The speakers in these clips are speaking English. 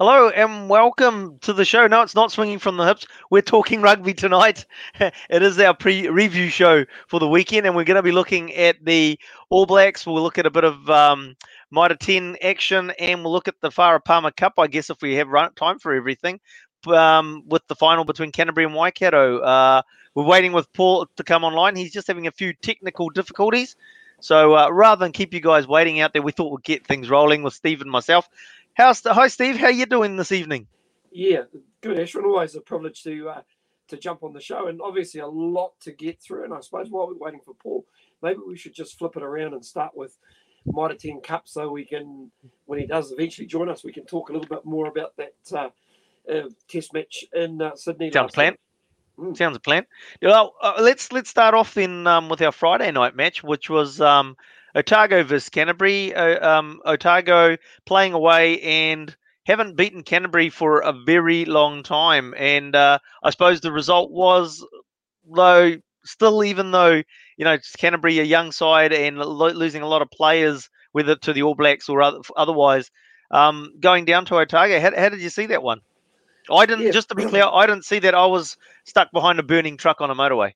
Hello and welcome to the show. No, it's not swinging from the hips. We're talking rugby tonight. it is our pre-review show for the weekend, and we're going to be looking at the All Blacks. We'll look at a bit of um, Mitre 10 action, and we'll look at the Farah Palmer Cup, I guess, if we have time for everything, um, with the final between Canterbury and Waikato. Uh, we're waiting with Paul to come online. He's just having a few technical difficulties. So uh, rather than keep you guys waiting out there, we thought we'd get things rolling with Steve and myself. How's the, hi Steve? How you doing this evening? Yeah, good, Ashwin. Always a privilege to uh, to jump on the show, and obviously a lot to get through. And I suppose while we're waiting for Paul, maybe we should just flip it around and start with Mitre 10 Cup, so we can, when he does eventually join us, we can talk a little bit more about that uh, uh, Test match in uh, Sydney. Sounds plan. Mm. Sounds a plan. Well, uh, let's let's start off then um, with our Friday night match, which was um, Otago versus Canterbury. Uh, um, Otago playing away and haven't beaten Canterbury for a very long time. And uh, I suppose the result was, though, still, even though, you know, Canterbury, a young side and lo- losing a lot of players, whether to the All Blacks or other, otherwise, um, going down to Otago. How, how, did you see that one? I didn't, yeah. just to be clear, I didn't see that. I was stuck behind a burning truck on a motorway.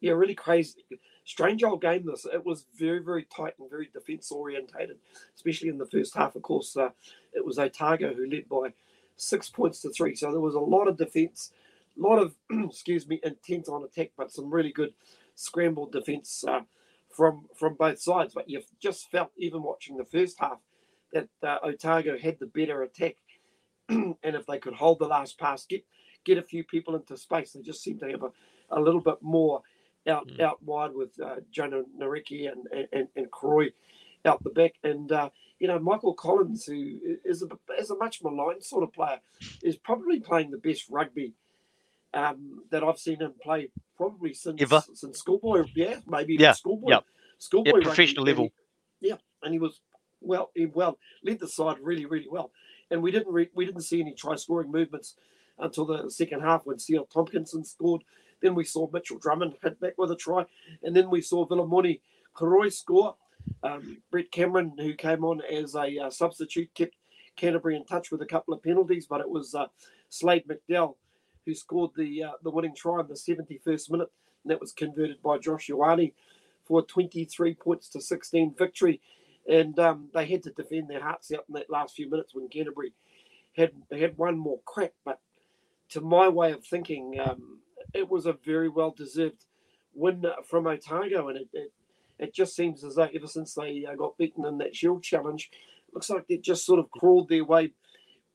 Yeah, really crazy strange old game. This it was very very tight and very defence orientated, especially in the first half. Of course, uh, it was Otago who led by six points to three. So there was a lot of defence, a lot of excuse me intent on attack, but some really good scrambled defence uh, from from both sides. But you just felt even watching the first half that uh, Otago had the better attack, and if they could hold the last pass, get get a few people into space, they just seemed to have a, a little bit more out mm. out wide with uh, Jona Nareki and, and and Croy out the back, and uh, you know Michael Collins, who is a is a much maligned sort of player, is probably playing the best rugby um, that I've seen him play probably since Ever? since schoolboy. Yeah, maybe yeah, schoolboy. Yeah. Schoolboy yeah, professional rugby. level. He, yeah, and he was well. He well led the side really really well, and we didn't re- we didn't see any try scoring movements until the second half when Sio Tomkinson scored then we saw Mitchell Drummond hit back with a try. And then we saw Vilimoni Koroi score. Um, Brett Cameron, who came on as a uh, substitute, kept Canterbury in touch with a couple of penalties, but it was uh, Slade McDowell who scored the uh, the winning try in the 71st minute, and that was converted by Josh Ioane for 23 points to 16 victory. And um, they had to defend their hearts out in that last few minutes when Canterbury had had one more crack. But to my way of thinking, um, it was a very well deserved win from Otago, and it, it, it just seems as though ever since they uh, got beaten in that Shield Challenge, looks like they just sort of crawled their way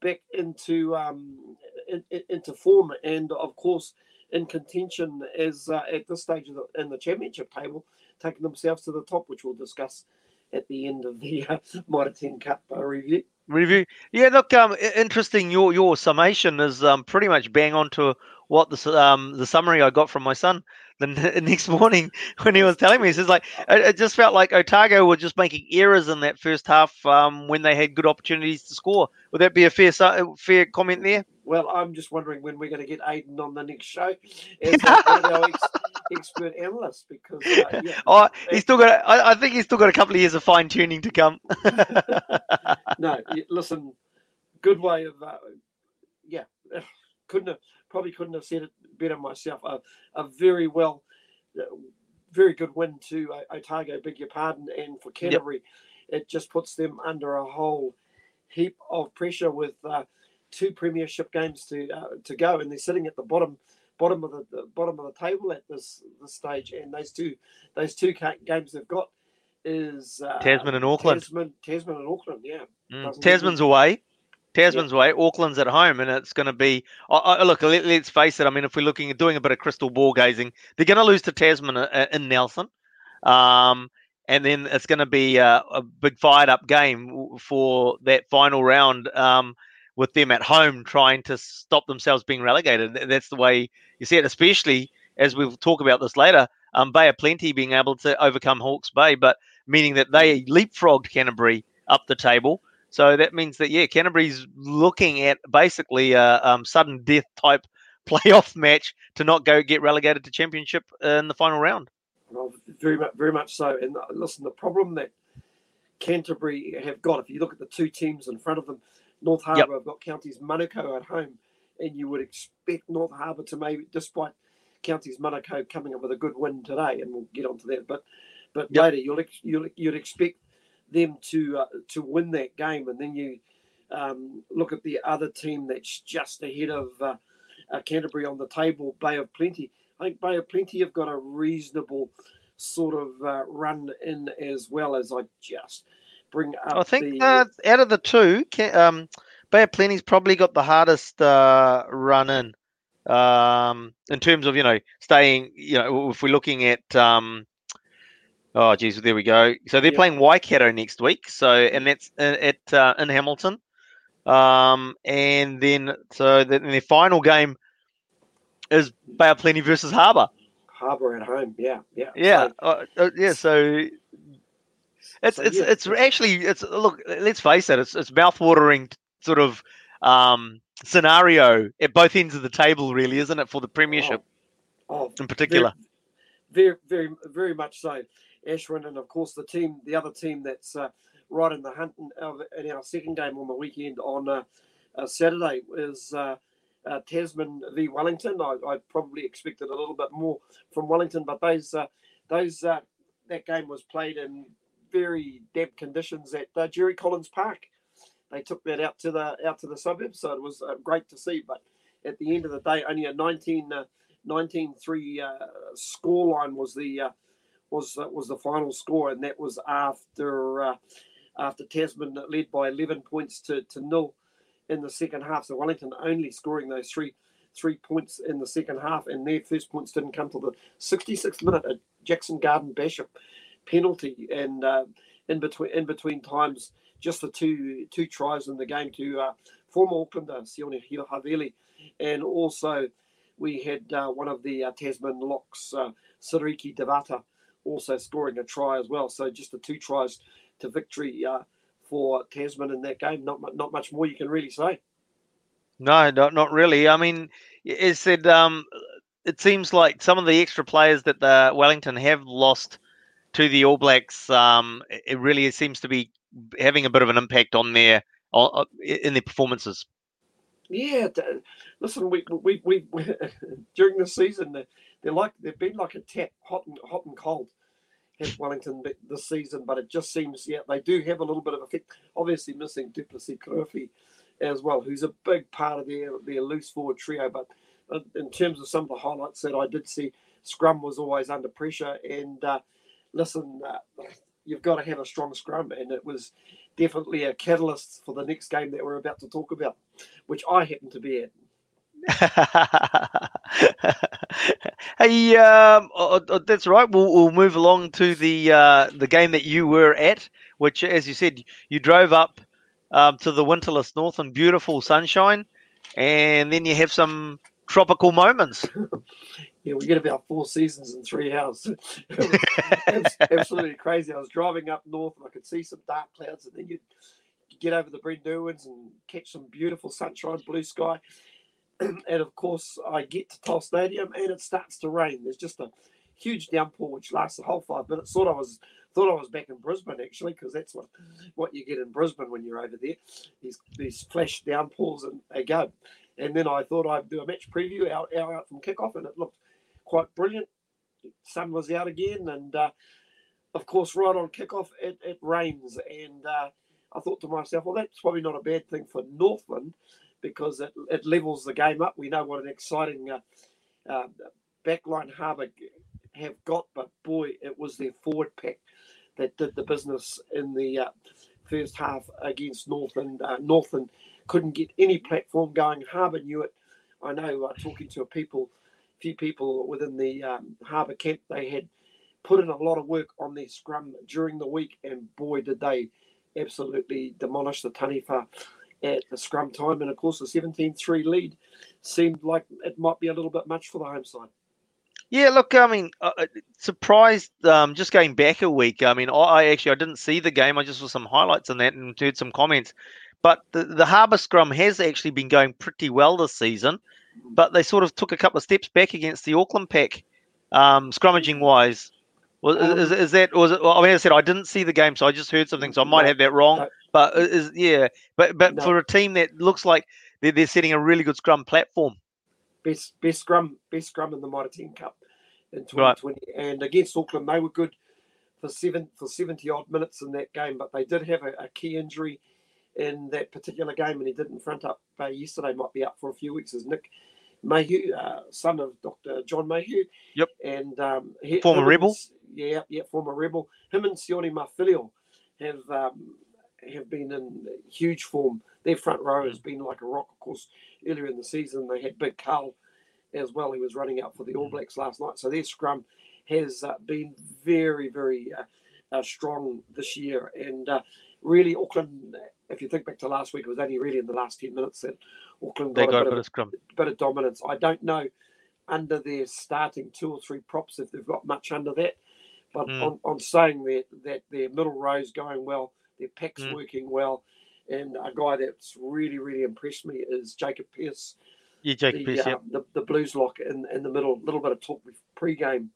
back into um, in, in, into form, and of course in contention as uh, at this stage the, in the championship table, taking themselves to the top, which we'll discuss at the end of the uh, 10 Cup uh, review. Review, yeah. Look, um, interesting. Your your summation is um pretty much bang on to what the um the summary I got from my son the next morning when he was telling me. He says like it, it, just felt like Otago were just making errors in that first half um when they had good opportunities to score. Would that be a fair fair comment there? Well, I'm just wondering when we're going to get Aiden on the next show as our ex- expert analyst because uh, yeah, oh, he's still got. I, I, think he's still got a couple of years of fine tuning to come. no, listen, good way of uh, yeah, couldn't have probably couldn't have said it better myself. A, a very well, uh, very good win to uh, Otago, beg your pardon, and for Canterbury, yep. it just puts them under a whole heap of pressure with uh, two premiership games to uh, to go, and they're sitting at the bottom bottom of the, the, bottom of the table at this this stage. And those two those two games they've got is uh, Tasman and Auckland. Tasman, Tasman and Auckland, yeah. Mm. Tasman's away. Tasman's yeah. way, Auckland's at home, and it's going to be. Look, let, us face it. I mean, if we're looking at doing a bit of crystal ball gazing, they're going to lose to Tasman uh, in Nelson, um, and then it's going to be a, a, big fired up game for that final round um, with them at home trying to stop themselves being relegated. That's the way you see it, especially as we'll talk about this later. Um, Bay of Plenty being able to overcome Hawke's Bay, but meaning that they leapfrogged Canterbury up the table. So that means that yeah, Canterbury's looking at basically a um, sudden death type playoff match to not go get relegated to championship in the final round. Well, very much, very much so. And uh, listen, the problem that Canterbury have got, if you look at the two teams in front of them, North Harbour yep. have got Counties Manukau at home, and you would expect North Harbour to maybe, despite Counties Manukau coming up with a good win today, and we'll get onto that. But but yep. later, you'll, you'll you'd expect them to uh, to win that game, and then you um, look at the other team that's just ahead of uh, uh, Canterbury on the table, Bay of Plenty. I think Bay of Plenty have got a reasonable sort of uh, run in as well as I just bring up. I think the... Uh, out of the two, um, Bay of Plenty's probably got the hardest uh, run in. Um, in terms of you know staying, you know, if we're looking at um, Oh, geez, there we go. So they're playing Waikato next week. So and that's at uh, in Hamilton. Um, and then so the, their final game is Bay of Plenty versus Harbour. Harbour at home, yeah, yeah, yeah, so, uh, uh, yeah. So it's so, it's yeah. it's actually it's look. Let's face it. It's it's mouthwatering sort of um, scenario at both ends of the table, really, isn't it, for the Premiership oh, oh, in particular? Very, very, very, very much so. Ashwin, and of course the team, the other team that's uh, right in the hunt in, our second game on the weekend on uh, uh, Saturday is uh, uh, Tasman v Wellington. I, I, probably expected a little bit more from Wellington, but those uh, those that game was played in very damp conditions at uh, Jerry Collins Park. They took that out to the out to the suburbs, so it was um, great to see. But at the end of the day, only a 19, uh, 19-3 uh, scoreline was the was uh, was the final score, and that was after uh, after Tasman led by 11 points to, to nil in the second half. So Wellington only scoring those three three points in the second half, and their first points didn't come till the 66th minute. at Jackson Garden-Bachop penalty, and uh, in between in between times, just the two two tries in the game to uh, former Aucklander Sione Havili, and also we had uh, one of the uh, Tasman locks, uh, Sariki Devata, also scoring a try as well. So just the two tries to victory uh, for Tasman in that game. Not not much more you can really say. No, not not really. I mean, it said um, it seems like some of the extra players that the Wellington have lost to the All Blacks, um, it really seems to be having a bit of an impact on their on, in their performances. Yeah, listen, we we, we, we during the season they're like they've been like a tap, hot and hot and cold. At Wellington this season, but it just seems yeah they do have a little bit of effect. Obviously missing Du'Plessis Kirifi as well, who's a big part of their their loose forward trio. But in terms of some of the highlights that I did see, scrum was always under pressure. And uh, listen, uh, you've got to have a strong scrum, and it was definitely a catalyst for the next game that we're about to talk about, which I happen to be at. hey, um, oh, oh, that's right. We'll, we'll, move along to the uh, the game that you were at, which, as you said, you drove up um, to the winterless north and beautiful sunshine, and then you have some tropical moments. yeah, we get about four seasons in three hours. It's absolutely crazy. I was driving up north and I could see some dark clouds, and then you get over the Brynderwyns and catch some beautiful sunshine, blue sky and of course, I get to Toll Stadium and it starts to rain. There's just a huge downpour which lasts the whole five minutes. Thought I was thought I was back in Brisbane actually because that's what what you get in Brisbane when you're over there. These these flash downpours and they go. And then I thought I'd do a match preview out, out, out from kickoff, and it looked quite brilliant. Sun was out again, and uh, of course, right on kickoff, it, it rains. And uh, I thought to myself, well, that's probably not a bad thing for Northland because it, it levels the game up. We know what an exciting uh, uh, backline Harbour have got, but boy, it was their forward pack that did the business in the uh, first half against Northland. Uh, Northland couldn't get any platform going. Harbour knew it. I know uh, talking to a people, few people within the um, Harbour camp, they had put in a lot of work on their scrum during the week, and boy, did they absolutely demolish the Taniwha at the scrum time. And of course, the 17 3 lead seemed like it might be a little bit much for the home side. Yeah, look, I mean, uh, uh surprised. Um, just going back a week, I mean, I actually I didn't see the game. I just saw some highlights on that and heard some comments. But the, the Harbour scrum has actually been going pretty well this season, but they sort of took a couple of steps back against the Auckland pack, um, scrummaging wise. Was um, is, is that was it? Well, I mean, I said I didn't see the game, so I just heard something, so I might no, have that wrong. No, but is yeah, but but no. for a team that looks like they're, they're setting a really good scrum platform. Best best scrum best scrum in the Mitre 10 Cup in 2020, right. and against Auckland they were good for seven for 70 odd minutes in that game, but they did have a, a key injury in that particular game, and he didn't front up uh, yesterday. Might be up for a few weeks. Is Nick Mayhew, uh, son of Dr. John Mayhew. Yep. And um, he, former rebel. yeah, yeah, former rebel. Him and Sione Mafileo have um, have been in huge form. Their front row has been like a rock. Of course, earlier in the season they had Big Carl as well. He was running out for the All Blacks last night. So their scrum has uh, been very, very uh, uh, strong this year. And uh, really, Auckland if you think back to last week, it was only really in the last 10 minutes that Auckland got, got a, bit, of, scrum. bit of dominance. I don't know under their starting two or three props if they've got much under that. But mm. on, on saying that, that their middle row is going well, their pack's mm. working well, and a guy that's really, really impressed me is Jacob Pierce. Yeah, Jacob the, Pierce, uh, yeah. the, the Blues lock in, in the middle. A little bit of talk pre-game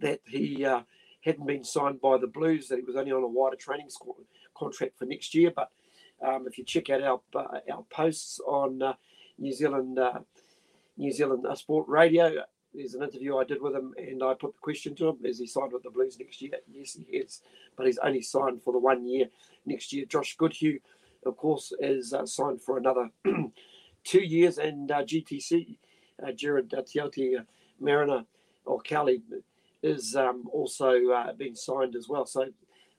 that he uh, hadn't been signed by the Blues, that he was only on a wider training squad contract for next year. But um, if you check out our uh, our posts on uh, New Zealand uh, New Zealand uh, Sport Radio, there's an interview I did with him, and I put the question to him: Is he signed with the Blues next year? Yes, he is, but he's only signed for the one year next year. Josh Goodhue, of course, is uh, signed for another two years, and uh, GTC Jared uh, Tiote Mariner or Kelly is um, also uh, been signed as well. So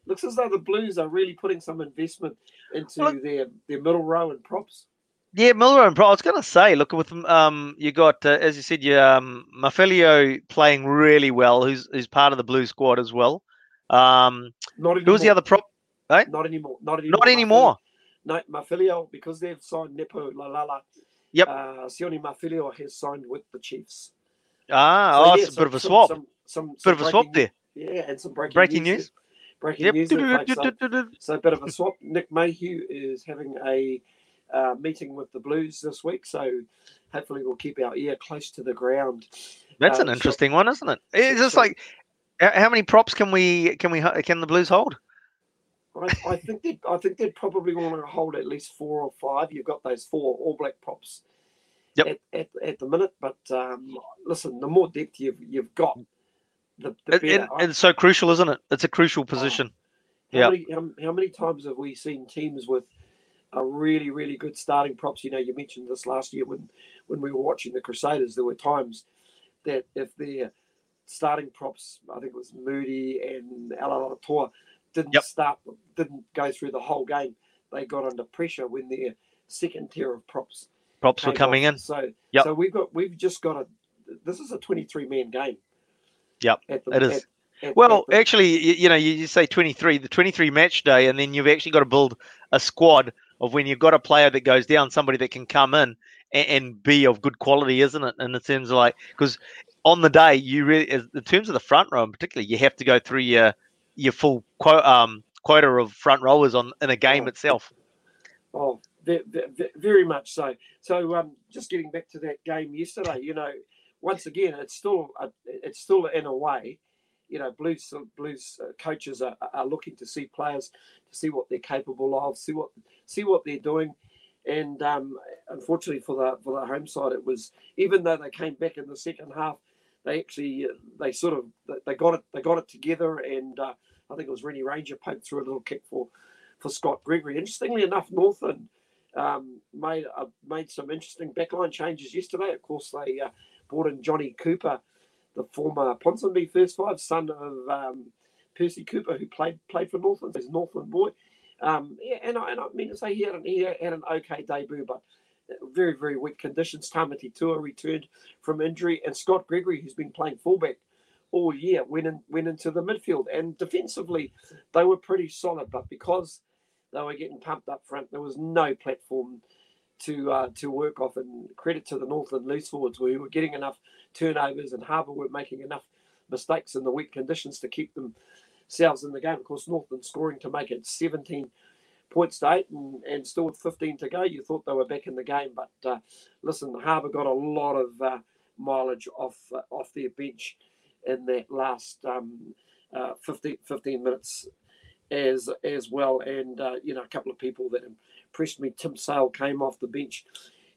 looks as though the Blues are really putting some investment into well, their their middle row and props. Yeah, Miller and Pro. I was going to say, look with um, you got uh, as you said, you um, Mafileo playing really well, who's who's part of the Blue squad as well. Um, not anymore. who's the other prop? Right? Not anymore. Not anymore. Not anymore. No, Mafileo because they've signed Nepo Laulala. Yep. Uh, Sione Mafileo has signed with the Chiefs. Ah, so, oh, yeah, it's a bit of a swap. Some, some, some, some bit of a swap there. Yeah, and some breaking, breaking news. news breaking yep. news. So, so, a bit of a swap. Nick Mayhew is having a uh, meeting with the Blues this week, so hopefully we'll keep our ear close to the ground. That's uh, an interesting so, one, isn't it? It's just like how many props can we can we can the Blues hold? I, I think they I think they'd probably want to hold at least four or five. You've got those four All Black props yep. at, at, at the minute, but um, listen, the more depth you've you've got, the, the and, and, it's so crucial, isn't it? It's a crucial ah. position. Oh, how, many, how, how, many times have we seen teams with a really, really good starting props? You know, you mentioned this last year when when we were watching the Crusaders. There were times that if their starting props, I think it was Moody and Alaalatoa, didn't yep. start, didn't go through the whole game, they got under pressure when their second tier of props props were coming off. in. So, yep. so we've got we've just got a. This is a twenty-three man game. Yep, the, it is. At, at, well, at actually, you, you, know, you, you say 23, the 23 match day, and then you've actually got to build a squad of when you've got a player that goes down, somebody that can come in and, and be of good quality, isn't it? And it seems like because on the day, you really, in terms of the front row in particular, you have to go through your your full quote, um, quota of front rowers on in a game oh, itself. Oh, very much so. So um, just getting back to that game yesterday, you know, once again, it's still a, it's still in a way, you know, Blues Blues uh, coaches are, are looking to see players to see what they're capable of, see what see what they're doing, and um, unfortunately for the for the home side, it was even though they came back in the second half, they actually uh, they sort of they got it they got it together, and uh, I think it was Rene Ranger poked through a little kick for for Scott Gregory. Interestingly enough, Northland um, made uh, made some interesting backline changes yesterday. Of course, they uh, brought in Johnny Cooper, the former Ponsonby first five, son of um, Percy Cooper, who played played for Northland. He's Northland boy. Um, yeah, and I, and I mean to say he had an he had an okay debut, but very very weak conditions. Tamati Tua returned from injury, and Scott Gregory, who's been playing fullback all year, went in, went into the midfield. And defensively, they were pretty solid, but because they were getting pumped up front. There was no platform to uh, to work off. And credit to the Northland loose forwards, we were getting enough turnovers, and Harbour were making enough mistakes in the weak conditions to keep themselves in the game. Of course, Northland scoring to make it 17 points to eight, and, and still with 15 to go, you thought they were back in the game. But uh, listen, Harbour got a lot of uh, mileage off uh, off their bench in that last um, uh, 15, 15 minutes as as well. And uh, you know, a couple of people that impressed me. Tim Sale came off the bench.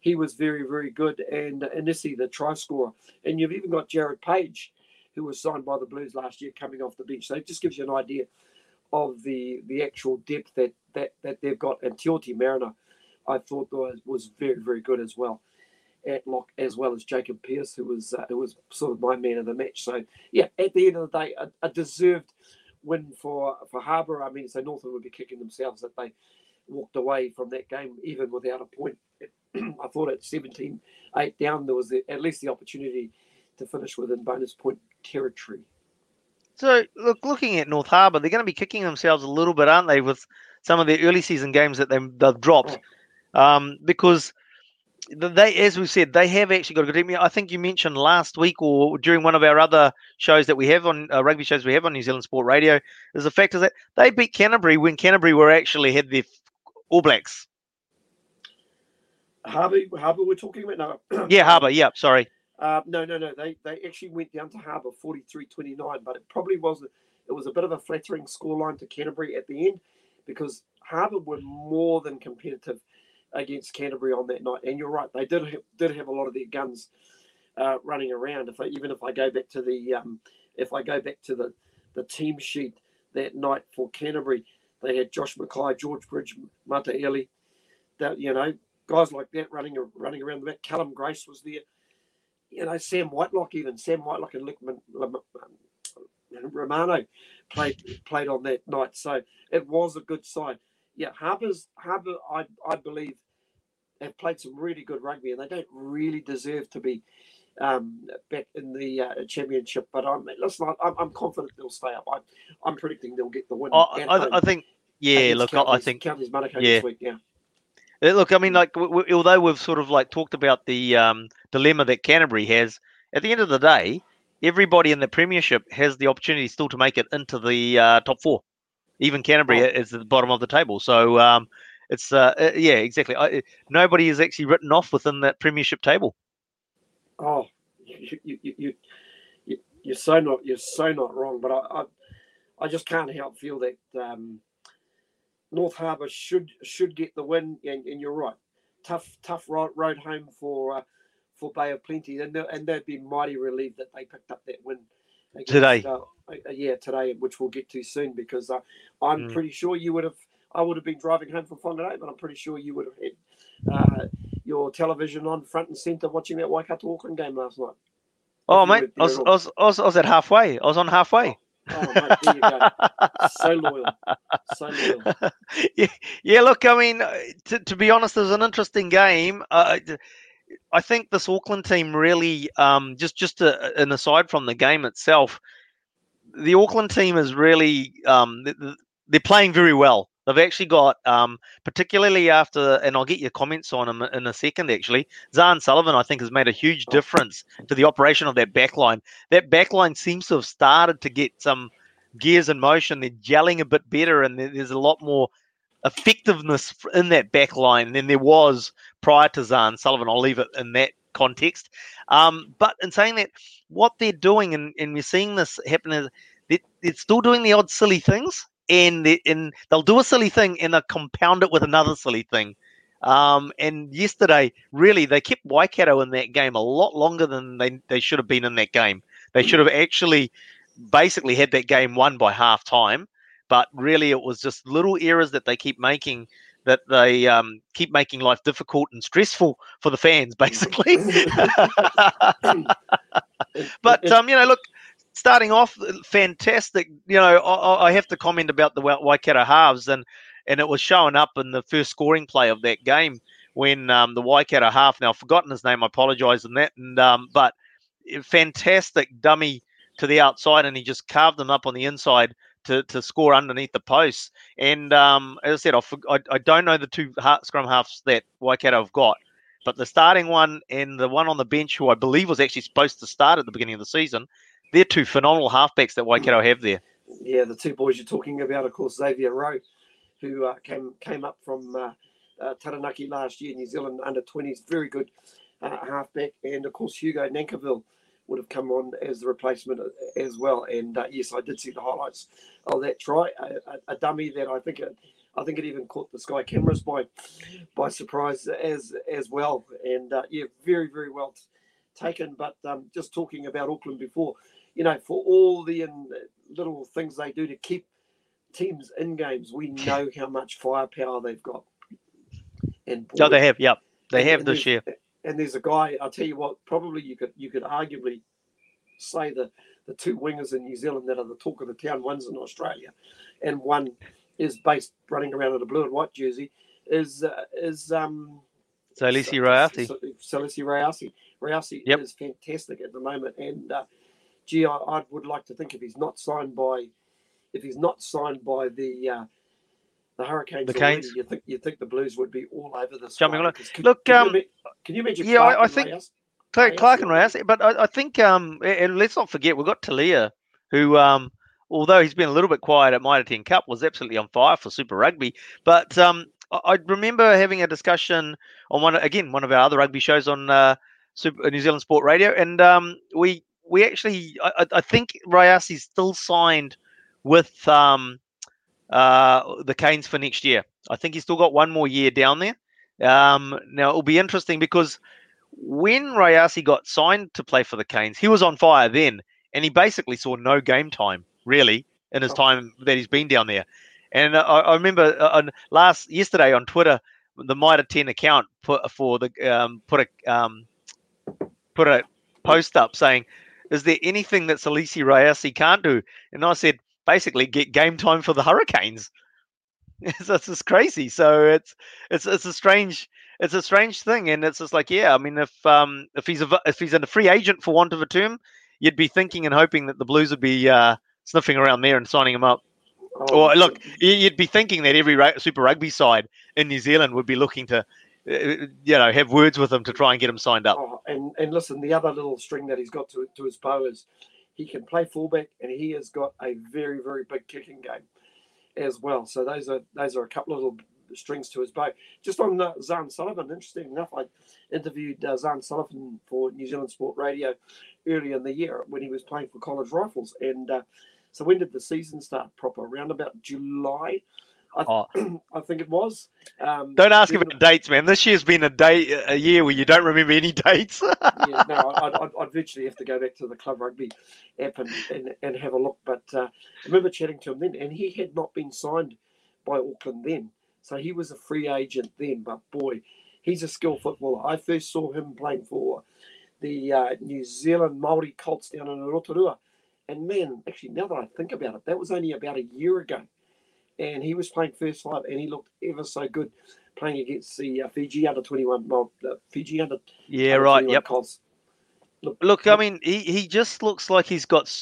He was very very good, and uh, Anisi the try scorer. And you've even got Jared Page, who was signed by the Blues last year, coming off the bench. So it just gives you an idea of the the actual depth that that that they've got. And Tioti Mariner, I thought was was very very good as well at lock as well as Jacob Pierce, who was uh, who was sort of my man of the match. So yeah, at the end of the day, a, a deserved win for for Harbour. I mean, so Northern would be kicking themselves that they walked away from that game even without a point. I thought at 17 8 down, there was at least the opportunity to finish within bonus point territory. So, look, looking at North Harbour, they're going to be kicking themselves a little bit, aren't they, with some of the early season games that they, they've dropped? Oh. Um, because they, as we said, they have actually got a good team. I think you mentioned last week or during one of our other shows that we have on uh, rugby shows we have on New Zealand Sport Radio is the fact is that they beat Canterbury when Canterbury were actually had their All Blacks. Harbour, Harbour, we're talking about now. yeah, Harbour. Yeah, sorry. Uh, no, no, no. They they actually went down to Harbour 43-29, but it probably wasn't. it was a bit of a flattering scoreline to Canterbury at the end because Harbour were more than competitive against Canterbury on that night. And you're right, they did have, did have a lot of their guns uh, running around. If I, even if I go back to the um, if I go back to the the team sheet that night for Canterbury, they had Josh McKay, George Bridge, Mataele, that you know guys like that running running around the back. Cullen Grace was there. You know Sam Whitelock even Sam Whitelock and Lickman, Romano played played on that night. So it was a good side. Yeah, Harbour's Harbour, I I believe have played some really good rugby, and they don't really deserve to be um, back in the uh, championship. But I'm listen, I'm, I'm confident they'll stay up. I, am predicting they'll get the win. I, I, I think, yeah. Look, I think Counties Manukau yeah. this week. Yeah. Uh, look, I mean, like, w- w- although we've sort of like talked about the um, dilemma that Canterbury has, at the end of the day, everybody in the Premiership has the opportunity still to make it into the uh, top four. Even Canterbury oh. is at the bottom of the table. So, um, it's uh, uh, yeah, exactly. I, nobody is actually written off within that premiership table. Oh, you you you, you you're so not you're so not wrong. But I I, I just can't help feel that um, North Harbour should should get the win, and, and you're right. Tough tough road road home for uh, for Bay of Plenty, and and they'd be mighty relieved that they picked up that win against, today. Uh, uh, yeah, today, which we'll get to soon because uh, I'm mm. pretty sure you would have I would have been driving home from Whangarei, but I'm pretty sure you would have had uh, your television on front and centre watching that Waikato Auckland game last night. Oh, mate, I was, I, was, I, was, I was at halfway. I was on halfway. Oh, mate, there you go. so loyal. So loyal. yeah, yeah, look, I mean, uh, to, to be honest, it was an interesting game. Uh, I think this Auckland team really, um, just just a, an aside from the game itself, the Auckland team is really, um, they're playing very well. They've actually got, um, particularly after, and I'll get your comments on them in a second. Actually, Zarn Sullivan, I think, has made a huge difference to the operation of that backline. That backline seems to have started to get some gears in motion. They're gelling a bit better, and there's a lot more effectiveness in that back line than there was prior to Zarn Sullivan. I'll leave it in that context. Um, but in saying that, what they're doing, and, and we're seeing this happen, is they're still doing the odd silly things, and, they, and they'll do a silly thing and they'll compound it with another silly thing. Um, and yesterday, really, they kept Waikato in that game a lot longer than they, they should have been in that game. They should have actually basically had that game won by half time. But really, it was just little errors that they keep making that they um, keep making life difficult and stressful for the fans, basically. but um, you know, look, starting off fantastic. You know, I, I, have to comment about the Waikato halves, and and it was showing up in the first scoring play of that game when um, the Waikato half. Now, I've forgotten his name. I apologise on that. And um, but fantastic dummy to the outside, and he just carved them up on the inside to, to score underneath the posts. And um, as I said, I, I, don't know the two scrum halves that Waikato have got, but the starting one and the one on the bench, who I believe was actually supposed to start at the beginning of the season, they're two phenomenal halfbacks that Waikato have there. Yeah, the two boys you're talking about, of course, Xavier Roe, who uh, came came up from uh, uh, Taranaki last year, New Zealand under 20s, very good uh, halfback, and of course Hugo Nankivell would have come on as the replacement as well. And uh, yes, I did see the highlights of that try, a, a, a dummy that I think it, I think it even caught the sky cameras by by surprise as as well. And uh, yeah, very very well taken. But um, just talking about Auckland before, you know, for all the um, little things they do to keep teams in games, we know how much firepower they've got. And boy, no, they have. Yep, they have this year and there's a guy. I'll tell you what. Probably you could you could arguably say the the two wingers in New Zealand that are the talk of the town. One's in Australia, and one is based running around in a blue and white jersey. Is uh, is um. Salesi Rayasi. Salesi Rayasi. Rayasi yep. is fantastic at the moment, and uh, gee, I, I, would like to think if he's not signed by, if he's not signed by the uh, the Hurricanes. The Canes. You think you think the Blues would be all over this? Jumping on Look, can, um, you, can you imagine? Yeah, I, I, think Reyes? Clark, Clark and Reyes, but I, I, think um, and let's not forget we've got Telea, who um, although he's been a little bit quiet at Mitre 10 Cup, was absolutely on fire for Super Rugby. But um, I, remember having a discussion on one again one of our other rugby shows on uh, Super New Zealand Sport Radio, and um, we we actually I, I think Rayasi's still signed with um, uh, the Canes for next year. I think he's still got one more year down there. Um, now it'll be interesting because when Rayasi got signed to play for the Canes, he was on fire then, and he basically saw no game time really in his oh. time that he's been down there. And I, I remember uh, on last yesterday on Twitter, the Mitre Ten account put for the um, put a um, put a post up saying, "Is there anything that Salesi Rayasi can't do?" And I said, basically get game time for the Hurricanes. It's just crazy. So it's it's it's a strange it's a strange thing, and it's just like yeah. I mean, if um if he's a if he's in a free agent for want of a term, you'd be thinking and hoping that the Blues would be uh, sniffing around there and signing him up. Oh, or look, you'd be thinking that every Super Rugby side in New Zealand would be looking to, you know, have words with him to try and get him signed up. Oh, and and listen, the other little string that he's got to to his bow is he can play fullback, and he has got a very, very big kicking game as well. So those are those are a couple of little strings to his bow. Just on uh, Zarn Sullivan, interesting enough, I interviewed uh, Sullivan for New Zealand Sport Radio early in the year when he was playing for College Rifles. And uh, so when did the season start proper? Around about July, I, oh. I think it was. Um, don't ask about dates, man. This year's been a day, a year where you don't remember any dates. yeah, no, I'd, I'd, I'd, virtually have to go back to the Club Rugby app and, and, and have a look. But uh, I remember chatting to him then, and he had not been signed by Auckland then. So he was a free agent then. But boy, he's a skilled footballer. I first saw him playing for the uh, New Zealand Maori Colts down in Rotorua. And man, actually, now that I think about it, that was only about a year ago and he was playing first five, and he looked ever so good playing against the uh, Fiji under twenty one. Well, uh, Fiji under yeah, under right, yep. Look, look, I mean, he, he just looks like he's got.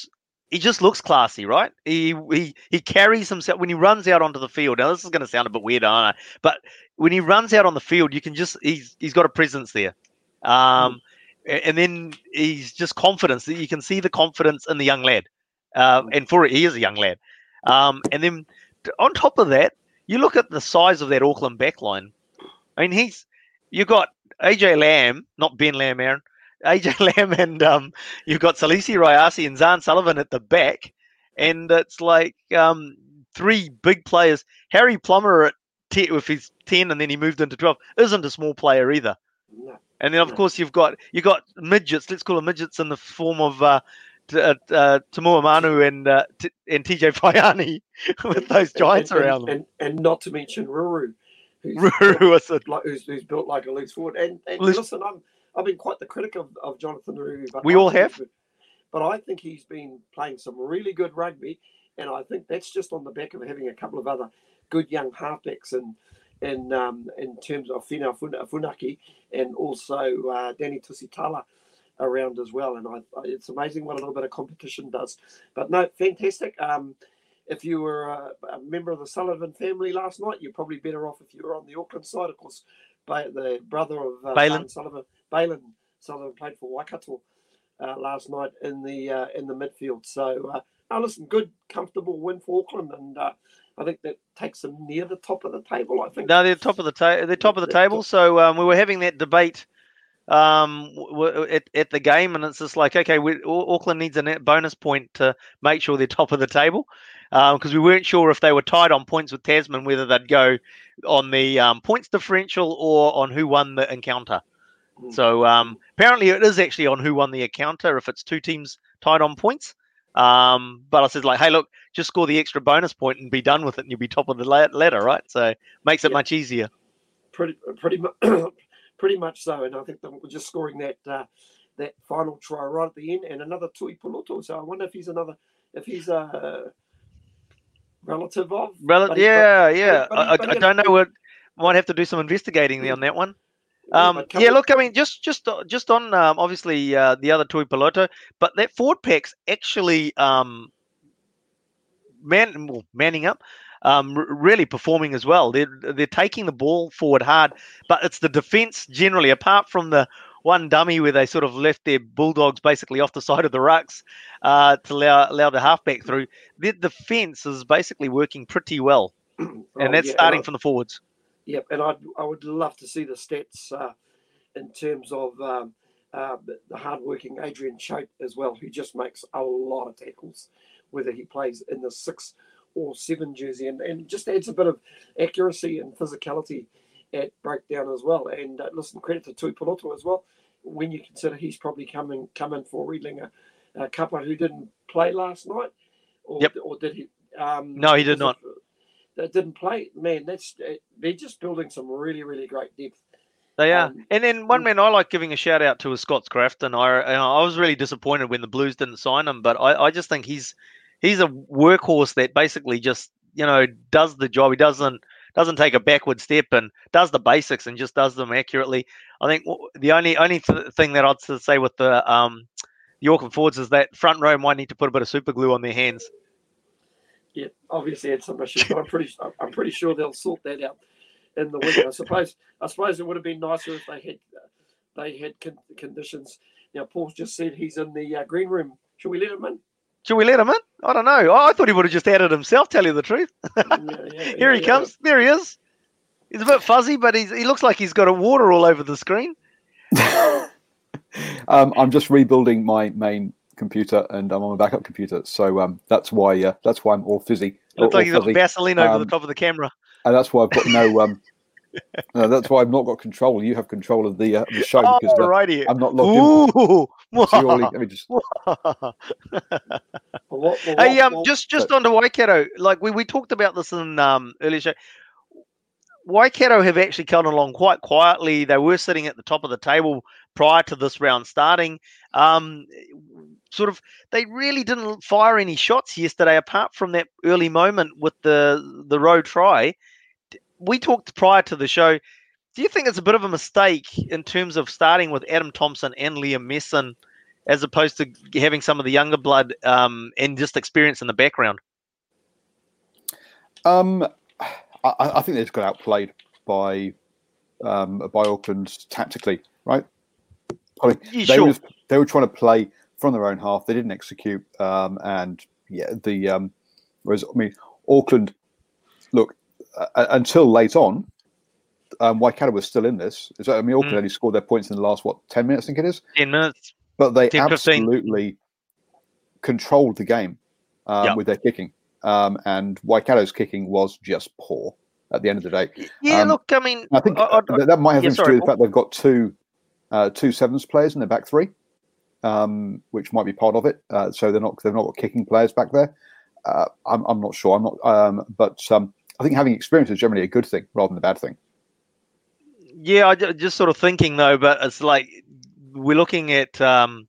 He just looks classy, right? He he he carries himself when he runs out onto the field. Now this is going to sound a bit weird, aren't I know, but when he runs out on the field, you can just he's he's got a presence there. Um, mm. and then he's just confidence. That you can see the confidence in the young lad, uh, and for it, he is a young lad. Um, and then on top of that, you look at the size of that Auckland backline. I mean, he's—you've got AJ Lamb, not Ben Lamb, Aaron. AJ Lamb and um, you've got Salesi Rayasi and Zarn Sullivan at the back, and it's like um, three big players. Harry Plummer at t- with his ten, and then he moved into twelve. Isn't a small player either. No. And then of course you've got you've got midgets. Let's call them midgets in the form of uh, uh, uh, Tumua Manu and uh, t- and TJ Faiani with those giants and, around them. and, and, and not to mention Ruru, who's, Ruru a- like, who's, who's built like a loose forward. And, and Loose- listen, I'm I've been quite the critic of, of Jonathan Ruru, but We I all have. been- But I think he's been playing some really good rugby, and I think that's just on the back of having a couple of other good young halfbacks and. In, um, in terms of Fina Funaki and also uh, Danny Tusitala around as well. And I, I, it's amazing what a little bit of competition does. But no, fantastic. Um, if you were a, a member of the Sullivan family last night, you're probably better off if you were on the Auckland side. Of course, ba- the brother of uh, Bailyn. Sullivan, Bailyn Sullivan played for Waikato uh, last night in the uh, in the midfield. So, uh, now listen, good, comfortable win for Auckland, and uh, I think that takes them near the top of the table. I think. No, they're top of the table. They're top of the table. So um, we were having that debate um, at, at the game, and it's just like, okay, we, Auckland needs a net bonus point to make sure they're top of the table Um, because we weren't sure if they were tied on points with Tasman, whether they'd go on the um, points differential or on who won the encounter. Mm. So um, apparently, it is actually on who won the encounter if it's two teams tied on points. Um, but I said like, hey, look, just score the extra bonus point and be done with it, and you'll be top of the la- ladder, right? So makes it Yeah. much easier. pretty pretty pretty much so. And I think we're just scoring that uh, that final try right at the end, and another Tui Poloto. So I wonder if he's another if he's a relative of. Rel- yeah, yeah. but he- I, I, I don't know what. Might have to do some investigating there on that one. Yeah, Um, yeah, look, I mean, just just uh, just on um, obviously uh, the other Tui Piloto, but that Ford pack's actually um, man well, manning up, um, r- really performing as well. They're they're taking the ball forward hard, but it's the defense generally, apart from the one dummy where they sort of left their bulldogs basically off the side of the rucks uh, to allow allow the halfback through. The defense is basically working pretty well, Oh, and that's yeah, starting I- from the forwards. Yep, and I'd, I would love to see the stats uh, in terms of um, uh, the the hardworking Adrian Choate as well, who just makes a lot of tackles, whether he plays in the six or seven jersey, and, and just adds a bit of accuracy and physicality at breakdown as well. And uh, listen, credit to Tui Piloto as well, when you consider he's probably coming coming for Riedlinger, a couple who didn't play last night, or, Yep. or did he? Um, No, he did not. That didn't play. Man, that's they're just building some really, really great depth. They are. Um, and then one mm. man I like giving a shout out to is Scott Scrafton. I I was really disappointed when the Blues didn't sign him, but I, I just think he's he's a workhorse that basically just you know does the job. He doesn't doesn't take a backward step and does the basics and just does them accurately. I think the only only th- thing that I'd say with the um the Auckland forwards is that front row might need to put a bit of super glue on their hands. Yeah, obviously had some issues, but I'm pretty I'm pretty sure they'll sort that out in the winter. I suppose I suppose it would have been nicer if they had they had con- conditions. Now Paul's just said he's in the uh, green room. Should we let him in? Should we let him in? I don't know. I thought he would have just added himself. Tell you the truth. Yeah, yeah, Here yeah, he comes. There he is. He's a bit fuzzy, but he's, he looks like he's got a water all over the screen. um, I'm just rebuilding my main computer, and I'm on a backup computer, so um, that's why uh, that's why I'm all fizzy. It looks all- like he's all got fuzzy. Vaseline over the Um, top of the camera. and that's why I've got no. Um, no, that's why I've not got control. You have control of the uh, the show Oh, because uh, righty. I'm not logged Ooh. in. Purely, let me just. Well, what- well, hey, um, just just on to Waikato. Like we, we talked about this in um earlier show. Waikato have actually come along quite quietly. They were sitting at the top of the table prior to this round starting. Um, sort of, they really didn't fire any shots yesterday, apart from that early moment with the the road try. We talked prior to the show. Do you think it's a bit of a mistake in terms of starting with Adam Thomson and Liam Messam, as opposed to having some of the younger blood um, and just experience in the background? Um, I, I think they just got outplayed by um, by Auckland tactically, right? I mean, Yeah, they sure. were they were trying to play from their own half. They didn't execute, um, and yeah, the um, whereas I mean Auckland. Look, uh, until late on, um, Waikato was still in this. I mean, Auckland Mm. only scored their points in the last what ten minutes, I think it is. Ten minutes. But they 10, 15. absolutely controlled the game um, Yeah. with their kicking, um, and Waikato's kicking was just poor at the end of the day. Yeah, Um, look, I mean, I think I- I- that, might have yeah, to do with the fact they've got two uh, two sevens players in their back three, um, which might be part of it. Uh, so they're not they've not got kicking players back there. Uh, I'm, I'm not sure. I'm not, um, but um, I think having experience is generally a good thing rather than a bad thing. Yeah, I just sort of thinking though, but it's like we're looking at um,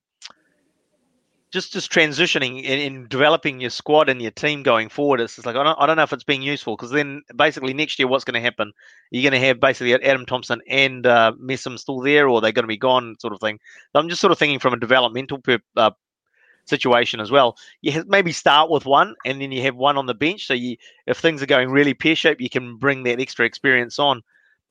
just just transitioning in, in developing your squad and your team going forward. It's just like I don't I don't know if it's being useful because then basically next year what's going to happen? You're going to have basically Adam Thomson and uh, Messam still there, or they're going to be gone, sort of thing. So I'm just sort of thinking from a developmental per, uh, situation as well. You maybe start with one, and then you have one on the bench. So you, if things are going really pear shaped, you can bring that extra experience on.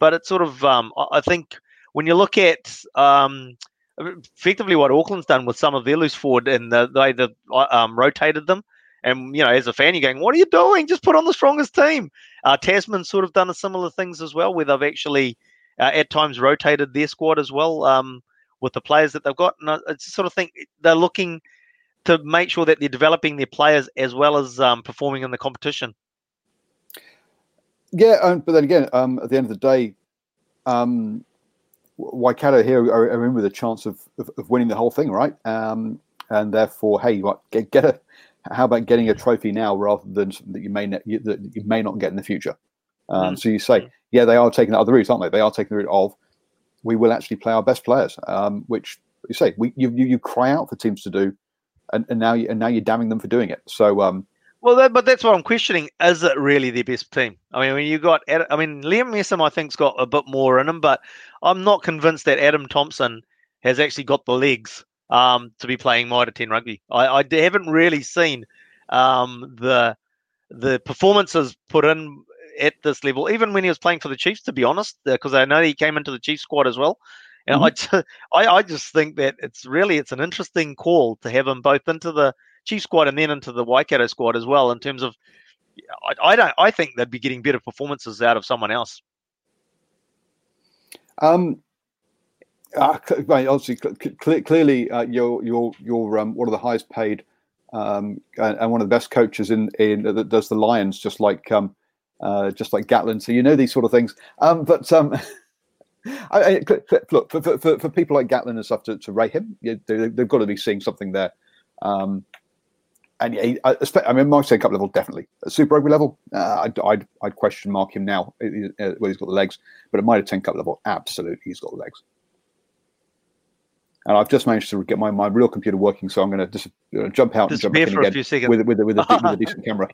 But it's sort of, um, I think, when you look at um, effectively what Auckland's done with some of their loose forward and the, the way they've uh, um, rotated them, and you know, as a fan, you're going, "What are you doing? Just put on the strongest team." Uh, Tasman's sort of done similar things as well, where they've actually uh, at times rotated their squad as well um, with the players that they've got. And I, I sort of think they're looking to make sure that they're developing their players as well as um, performing in the competition. Yeah, um, but then again, um, at the end of the day, um, Waikato here are, are in with a chance of, of, of winning the whole thing, right? Um, and therefore, hey, what, get, get a. How about getting a trophy now rather than something that you may ne- you, that you may not get in the future? Um, Mm. So you say, yeah, they are taking the other route, aren't they? They are taking the route of we will actually play our best players, um, which you say we you, you you cry out for teams to do, and, and now you, and now you're damning them for doing it. So um, Well, that, but that's what I'm questioning. Is it really their best team? I mean, when you got, I mean, Liam Messam, I think's got a bit more in him, but I'm not convinced that Adam Thomson has actually got the legs um, to be playing Mitre 10 rugby. I haven't really seen um, the the performances put in at this level, even when he was playing for the Chiefs. To be honest, because I know he came into the Chiefs squad as well. And I, ju- I, I just think that it's really it's an interesting call to have him both into the Chief squad and then into the Waikato squad as well. In terms of, I, I don't, I think they'd be getting better performances out of someone else. Um, uh, obviously, cl- cl- clearly, uh, you're you're you're um, one of the highest paid um, and, and one of the best coaches in in that does the Lions, just like um, uh, just like Gatland. So you know these sort of things. Um, but um, I, I, cl- cl- look for, for, for, for people like Gatland and stuff to, to rate him, you, they, they've got to be seeing something there. Um, and yeah, he- I, I mean, Mark Cup level definitely. At Super Rugby level, uh, I'd, I'd I'd question mark him now uh, uh, where he's got the legs. But at Mitre 10 Cup level, absolutely, he's got the legs. And I've just managed to get my, my real computer working, so I'm going to just uh, jump out and jump in again few seconds. with with, with, a, with a decent camera.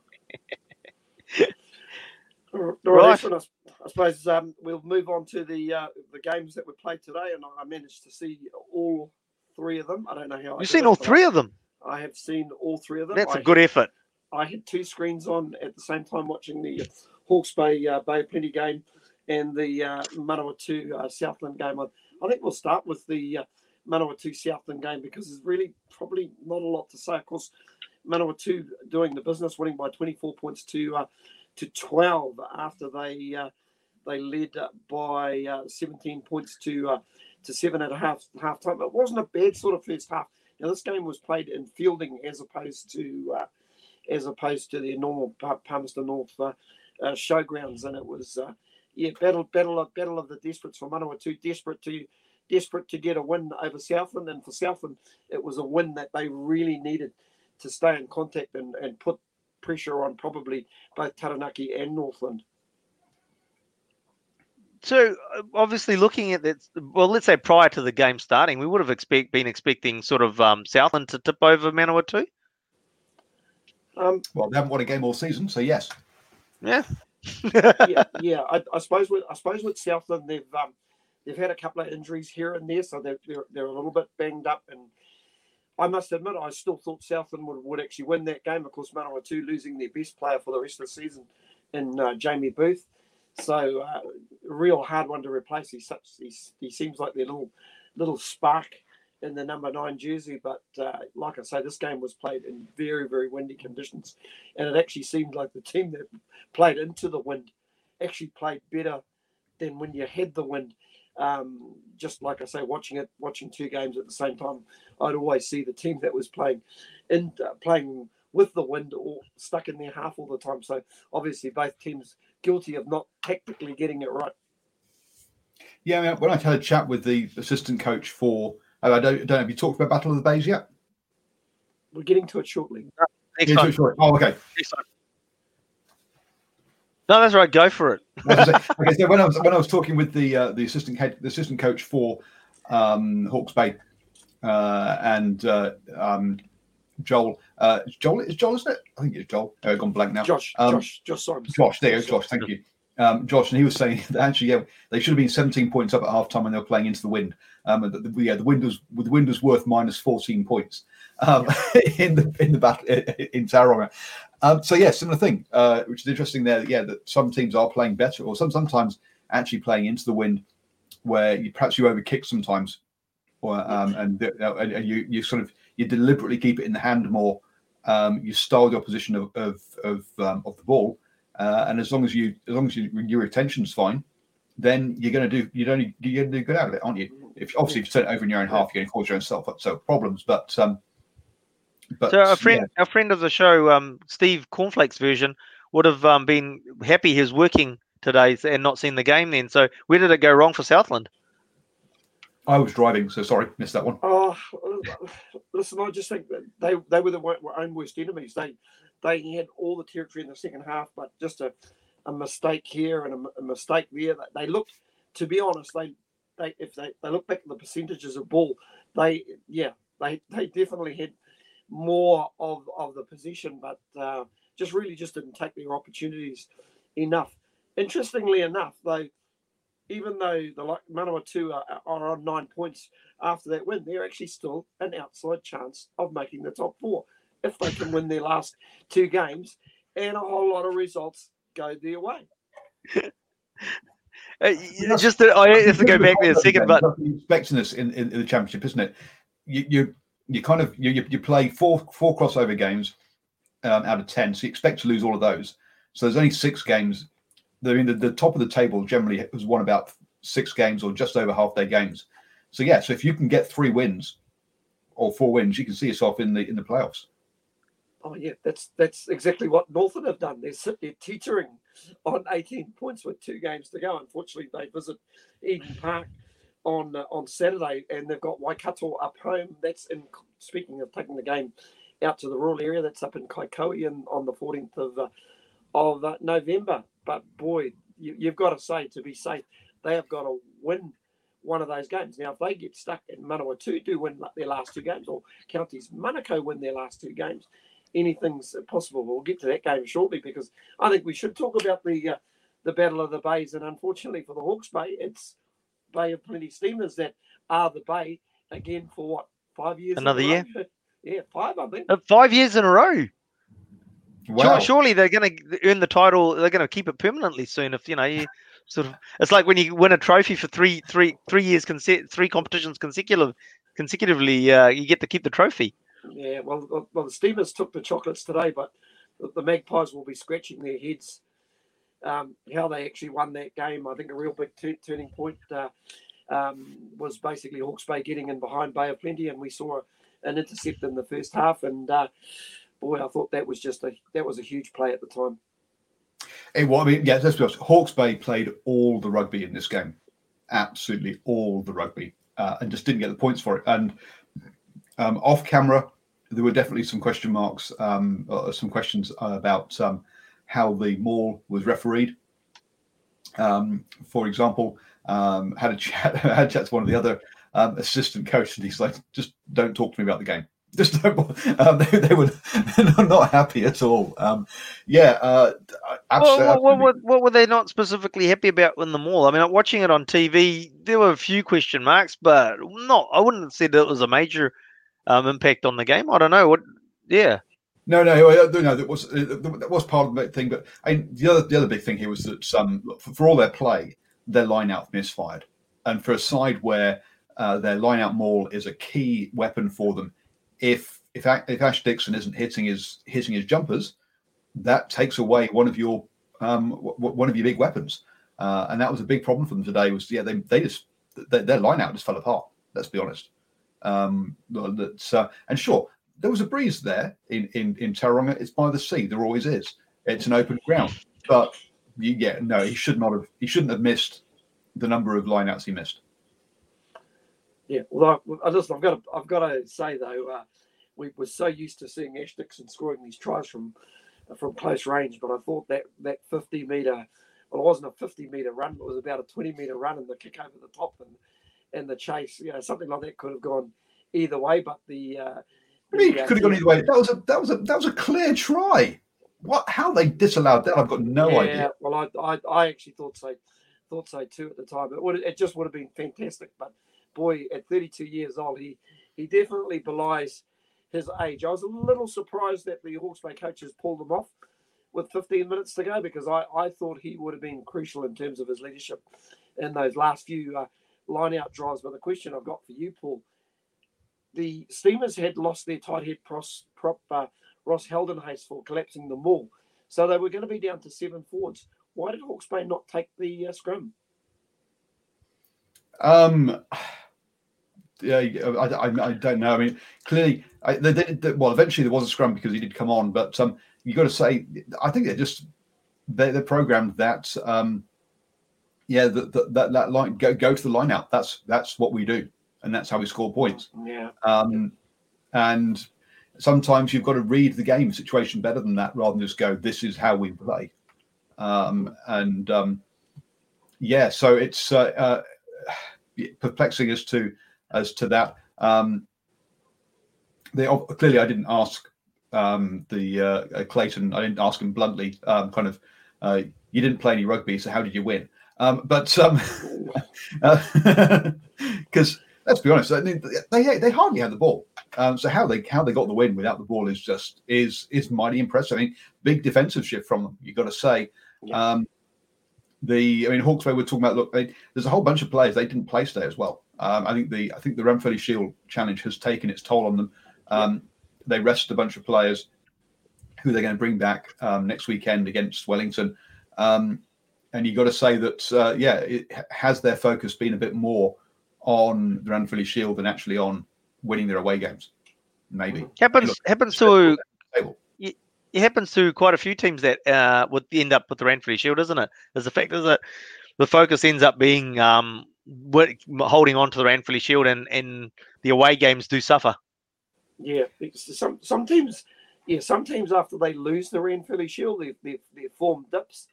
All Right. right. I, s- I suppose um, we'll move on to the uh, the games that were played today, and I managed to see all three of them. I don't know how You've seen it, all three of them. I have seen all three of them. That's I a good had, effort. I had two screens on at the same time watching the Hawke's Bay uh, Bay of Plenty game and the uh, Manawatu uh, Southland game. I, I think we'll start with the uh, Manawatu Southland game because there's really probably not a lot to say. Of course, Manawatu doing the business, winning by 24 points to uh, to 12 after they uh, they led by uh, 17 points to uh, to seven and a half half time. It wasn't a bad sort of first half. Now this game was played in Feilding as opposed to uh, as opposed to their normal Palmerston North uh, uh, showgrounds, and it was yeah battle battle of battle of the desperates for Manawatu, desperate to desperate to get a win over Southland, and for Southland it was a win that they really needed to stay in contact and, and put pressure on probably both Taranaki and Northland. So uh, obviously, looking at that, well, let's say prior to the game starting, we would have expect been expecting sort of um, Southland to tip over Manawatu. Um, Well, they haven't won a game all season, so yes. Yeah. yeah, yeah. I, I suppose with I suppose with Southland they've um, they've had a couple of injuries here and there, so they're, they're they're a little bit banged up. And I must admit, I still thought Southland would, would actually win that game. Of course, Manawatu losing their best player for the rest of the season in uh, Jamie Booth, so uh, a real hard one to replace. He's such he's, he seems like their little little spark in the number nine jersey. But uh, like I say, this game was played in very very windy conditions, and it actually seemed like the team that played into the wind actually played better than when you had the wind. Um, just like I say, watching it, watching two games at the same time, I'd always see the team that was playing in uh, playing with the wind or stuck in their half all the time. So obviously, both teams guilty of not tactically getting it right. Yeah, I mean, when I had a chat with the assistant coach for, I don't, don't know, have you talked about Battle of the Bays yet? We're getting to it shortly. Next time. Oh, okay. Next time. No, that's right. Go for it. okay, so when I was when I was talking with the uh, the assistant head, the assistant coach for um, Hawke's Bay uh, and uh, um, Joel, uh, Joel is Joel, isn't it? I think it's Joel. Uh, gone blank now. Josh, Um, Josh, Josh Simons. Josh, there you Josh. Thank you. Um, Josh, and he was saying that actually, yeah, they should have been 17 points up at half time when they were playing into the wind. Um, and the, the- yeah, the wind was the wind was worth minus 14 points um, in the in the battle in Tauranga. Um, so yeah, similar thing, uh, which is interesting there. Yeah, that some teams are playing better, or some sometimes actually playing into the wind, where you perhaps you overkick sometimes, or um, and, the- and and you you sort of you deliberately keep it in the hand more. Um, you style the opposition of of of, um, of the ball, uh, and as long as you as long as you, your retention's fine, then you're going to do you're only you're going to do good out of it, aren't you? If obviously if you turn it over in your own half, you're going to cause your own self so problems. But um, but So a friend, a friend of the show, um, Steve Cornflakes version, would have um, been happy he was working today and not seen the game then. So where did it go wrong for Southland? I was driving, so sorry, missed that one. Oh, listen, I just think that they they were the wo- own worst enemies. They they had all the territory in the second half, but just a, a mistake here and a, a mistake there. They- They looked, to be honest, they they if they, they look back at the percentages of ball, they yeah they they definitely had more of of the position, but uh, just really just didn't take their opportunities enough. Interestingly enough, though, even though the like Manawatu are, are on nine points after that win, they're actually still an outside chance of making the top four if they can win their last two games and a whole lot of results go their way. Uh, just that I have to go back there a second, but That's you're expecting this in, in, in the championship, isn't it? You you, you kind of you, you play four four crossover games um, out of ten, so you expect to lose all of those. So there's only six games. I mean, the, the top of the table generally has won about six games or just over half their games. So yeah, so if you can get three wins or four wins, you can see yourself in the in the playoffs. Oh yeah, that's that's exactly what Northern have done. They're sit there teetering on 18 points with two games to go. Unfortunately, they visit Eden Park on uh, on Saturday, and they've got Waikato up home. That's in speaking of taking the game out to the rural area. That's up in Kaikohe and on the 14th of uh, of uh, November. But boy, you, you've got to say to be safe, they have got to win one of those games. Now, if they get stuck and Manawatu do win their last two games, or counties Manukau win their last two games, anything's possible. We'll get to that game shortly because I think we should talk about the uh, the Battle of the Bays. And unfortunately for the Hawke's Bay, it's Bay of Plenty Steamers that are the Bay again for what five years? Another year? yeah, five, I think. uh, five years in a row. Wow. Surely they're going to earn the title. They're going to keep it permanently soon. If you know, you sort of, it's like when you win a trophy for three, three, three years, conse- three competitions consecutive, consecutively, uh, you get to keep the trophy. Yeah, well, well, well, the Steamers took the chocolates today, but the, the Magpies will be scratching their heads um, how they actually won that game. I think a real big tu- turning point uh, um, was basically Hawke's Bay getting in behind Bay of Plenty, and we saw an intercept in the first half. And uh, boy, I thought that was just a that was a huge play at the time. Hey, well, I mean, yeah, let's be honest. Hawke's Bay played all the rugby in this game, absolutely all the rugby, uh, and just didn't get the points for it. And um, off camera, there were definitely some question marks, um, uh, some questions about um, how the maul was refereed. Um, for example, um, had a chat, had a chat to one of the other um, assistant coaches, and he's like, "Just don't talk to me about the game." Just don't. Um, they, they were not happy at all. Um, yeah, uh, absolutely. Well, what, what, what were they not specifically happy about in the maul? I mean, watching it on TV, there were a few question marks, but not. I wouldn't have said that it was a major um, impact on the game. I don't know what. Yeah, No, no, no. That was uh, that was part of the thing, but I mean, the other the other big thing here was that um, for, for all their play, their line out misfired, and for a side where uh, their line out maul is a key weapon for them, if if if Ash Dixon isn't hitting his hitting his jumpers, that takes away one of your um, w- one of your big weapons, uh, and that was a big problem for them today. Was yeah, they they just their, their line out just fell apart. Let's be honest. Um, that's uh, and sure, there was a breeze there in in in Tauranga. It's by the sea. There always is. It's an open ground, but you, yeah, no, he should not have. He shouldn't have missed the number of lineouts he missed. Yeah, well, I, just I've got to, I've got to say though, uh, we were so used to seeing Ash Dixon scoring these tries from from close range, but I thought that that 50 meter, well, it wasn't a 50 meter run, it was about a 20 meter run and the kick over the top and and the chase, you know, something like that could have gone either way. But the, uh, I mean, could have gone either way. That was a that was a that was a clear try. What? How they disallowed that? I've got no yeah, idea. Well, I, I I actually thought so thought so too at the time. It would it just would have been fantastic. But boy, at 32 years old, he he definitely belies his age. I was a little surprised that the Hawke's Bay coaches pulled him off with 15 minutes to go because I, I thought he would have been crucial in terms of his leadership in those last few uh, line out drives. But the question I've got for you, Paul, the Steamers had lost their tight head pros, prop uh, Ross Geldenhuys for collapsing the maul. So they were going to be down to seven forwards. Why did Hawke's Bay not take the uh, scrum? Um, yeah, I, I, I, don't know. I mean, clearly, I, they, they, well, eventually there was a scrum because he did come on, but um, you got to say, I think they're just they, they're programmed that, um, yeah, that that, that line go go to the line out. That's that's what we do, and that's how we score points. Yeah. Um, and sometimes you've got to read the game situation better than that, rather than just go, "This is how we play." Um, and um, yeah, so it's uh, uh, perplexing as to as to that. Um, they clearly, I didn't ask um, the uh, uh, Clayton. I didn't ask him bluntly. Um, kind of, uh, you didn't play any rugby, so how did you win? Um, but because uh, let's be honest, mean, they they hardly had the ball. Um, so how they how they got the win without the ball is just is is mighty impressive. I mean, big defensive shift from them. You got to say. Yeah. Um, the I mean, Hawke's Bay we're talking about. Look, they, there's a whole bunch of players they didn't play today as well. Um, I think the I think the Ranfurly Shield Challenge has taken its toll on them. Um, they rested a bunch of players who they're going to bring back um, next weekend against Wellington. Um, and you've got to say that uh, yeah, it has their focus been a bit more on the Ranfurly Shield than actually on winning their away games. Maybe happens look, happens to it happens to quite a few teams that uh, would end up with the Ranfurly Shield, isn't it? There's the fact is that the focus ends up being um, holding on to the Ranfurly Shield, and, and the away games do suffer. Yeah, some some teams, yeah, some teams after they lose the Ranfurly Shield, their, their, their form dips,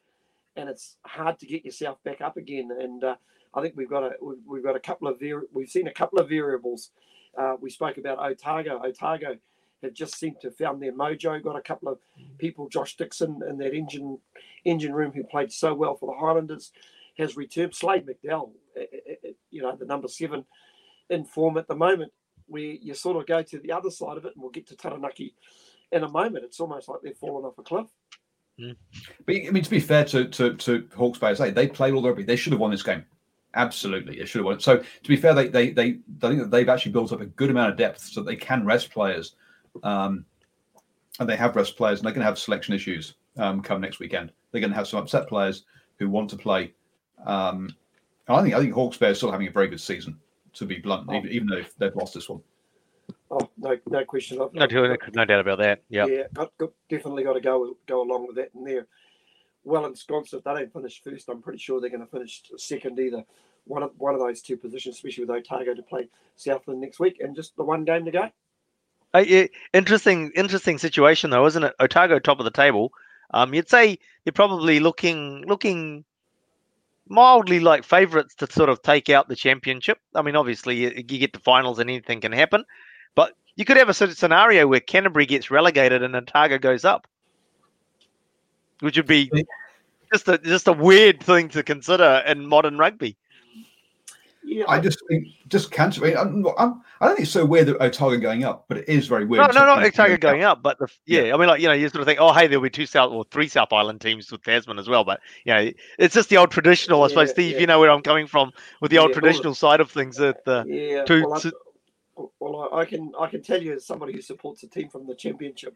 and it's hard to get yourself back up again. And uh, I think we've got a we've got a couple of we've seen a couple of variables. Uh, we spoke about Otago. Otago have just seemed to have found their mojo. Got a couple of people, Josh Dickson in that engine engine room who played so well for the Highlanders, has returned. Slade McDowall, eh, eh, eh, you know, the number seven in form at the moment, where you sort of go to the other side of it, and we'll get to Taranaki in a moment. It's almost like they've fallen off a cliff. Mm. But I mean, to be fair to to, to Hawke's Bay, they played all the rugby. They should have won this game. Absolutely, it should have won. So to be fair, they they they I think that they've actually built up a good amount of depth so they can rest players um, and they have rest players, and they're going to have selection issues um, come next weekend. They're going to have some upset players who want to play. Um, I think I think Hawke's Bay are still having a very good season, to be blunt, oh. even, even, though they've lost this one. Oh no, no question. no, no doubt about that. Yeah, yeah, got, got, definitely got to go go along with that. And they're well ensconced. If they don't finish first, I'm pretty sure they're going to finish second either. One of one of those two positions, especially with Otago to play Southland next week, and just the one game to go. Uh, yeah, interesting, interesting situation though, isn't it? Otago top of the table. Um, you'd say they're probably looking looking mildly like favourites to sort of take out the championship. I mean, obviously you, you get the finals and anything can happen, but you could have a sort of scenario where Canterbury gets relegated and Otago goes up, which would be just a just a weird thing to consider in modern rugby. Yeah, I just think just cancer. I, mean, I'm, I'm, I do not think it's so weird that Otago going up, but it is very weird. No, no, not Otago going up, but the, yeah, yeah, I mean, like you know, you sort of think, oh, hey, there'll be two South or three South Island teams with Tasman as well, but you know, it's just the old traditional. I suppose, Steve, yeah. you know where I'm coming from with the old traditional side of things. That the yeah, two, well, well, I can I can tell you as somebody who supports a team from the championship,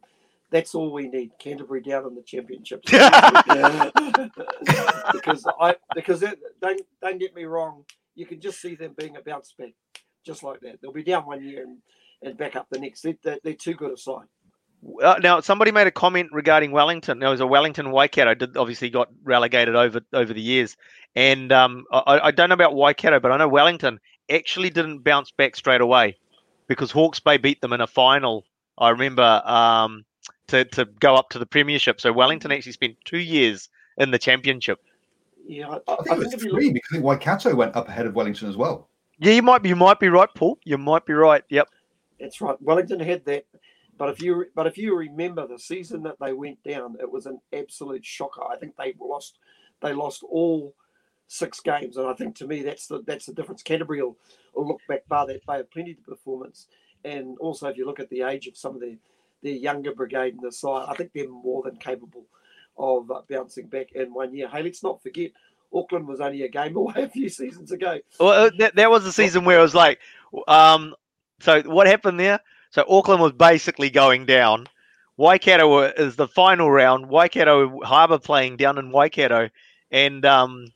That's all we need. Canterbury down in the championship. because I because it, don't don't get me wrong, you can just see them being a bounce back, just like that. They'll be down one year and, and back up the next. They, they, they're too good a side. Uh, now, somebody made a comment regarding Wellington. There was a Wellington Waikato. Did obviously got relegated over over the years, and um, I, I don't know about Waikato, but I know Wellington actually didn't bounce back straight away because Hawke's Bay beat them in a final. I remember um, to to go up to the Premiership. So Wellington actually spent two years in the Championship. Yeah, I, I think it was three because I think Waikato went up ahead of Wellington as well. Yeah, you might be you might be right, Paul. You might be right. Yep. That's right. Wellington had that but if you but if you remember the season that they went down, it was an absolute shocker. I think they lost they lost all six games, and I think to me that's the that's the difference. Canterbury will, will look back bar that Bay of Plenty of performance, and also if you look at the age of some of the the younger brigade in the side, I think they're more than capable of uh, bouncing back in one year. Hey, let's not forget Auckland was only a game away a few seasons ago. Well, uh, that, that was the season where it was like, um, so what happened there? So Auckland was basically going down. Waikato is the final round. Waikato Harbour playing down in Waikato, and um,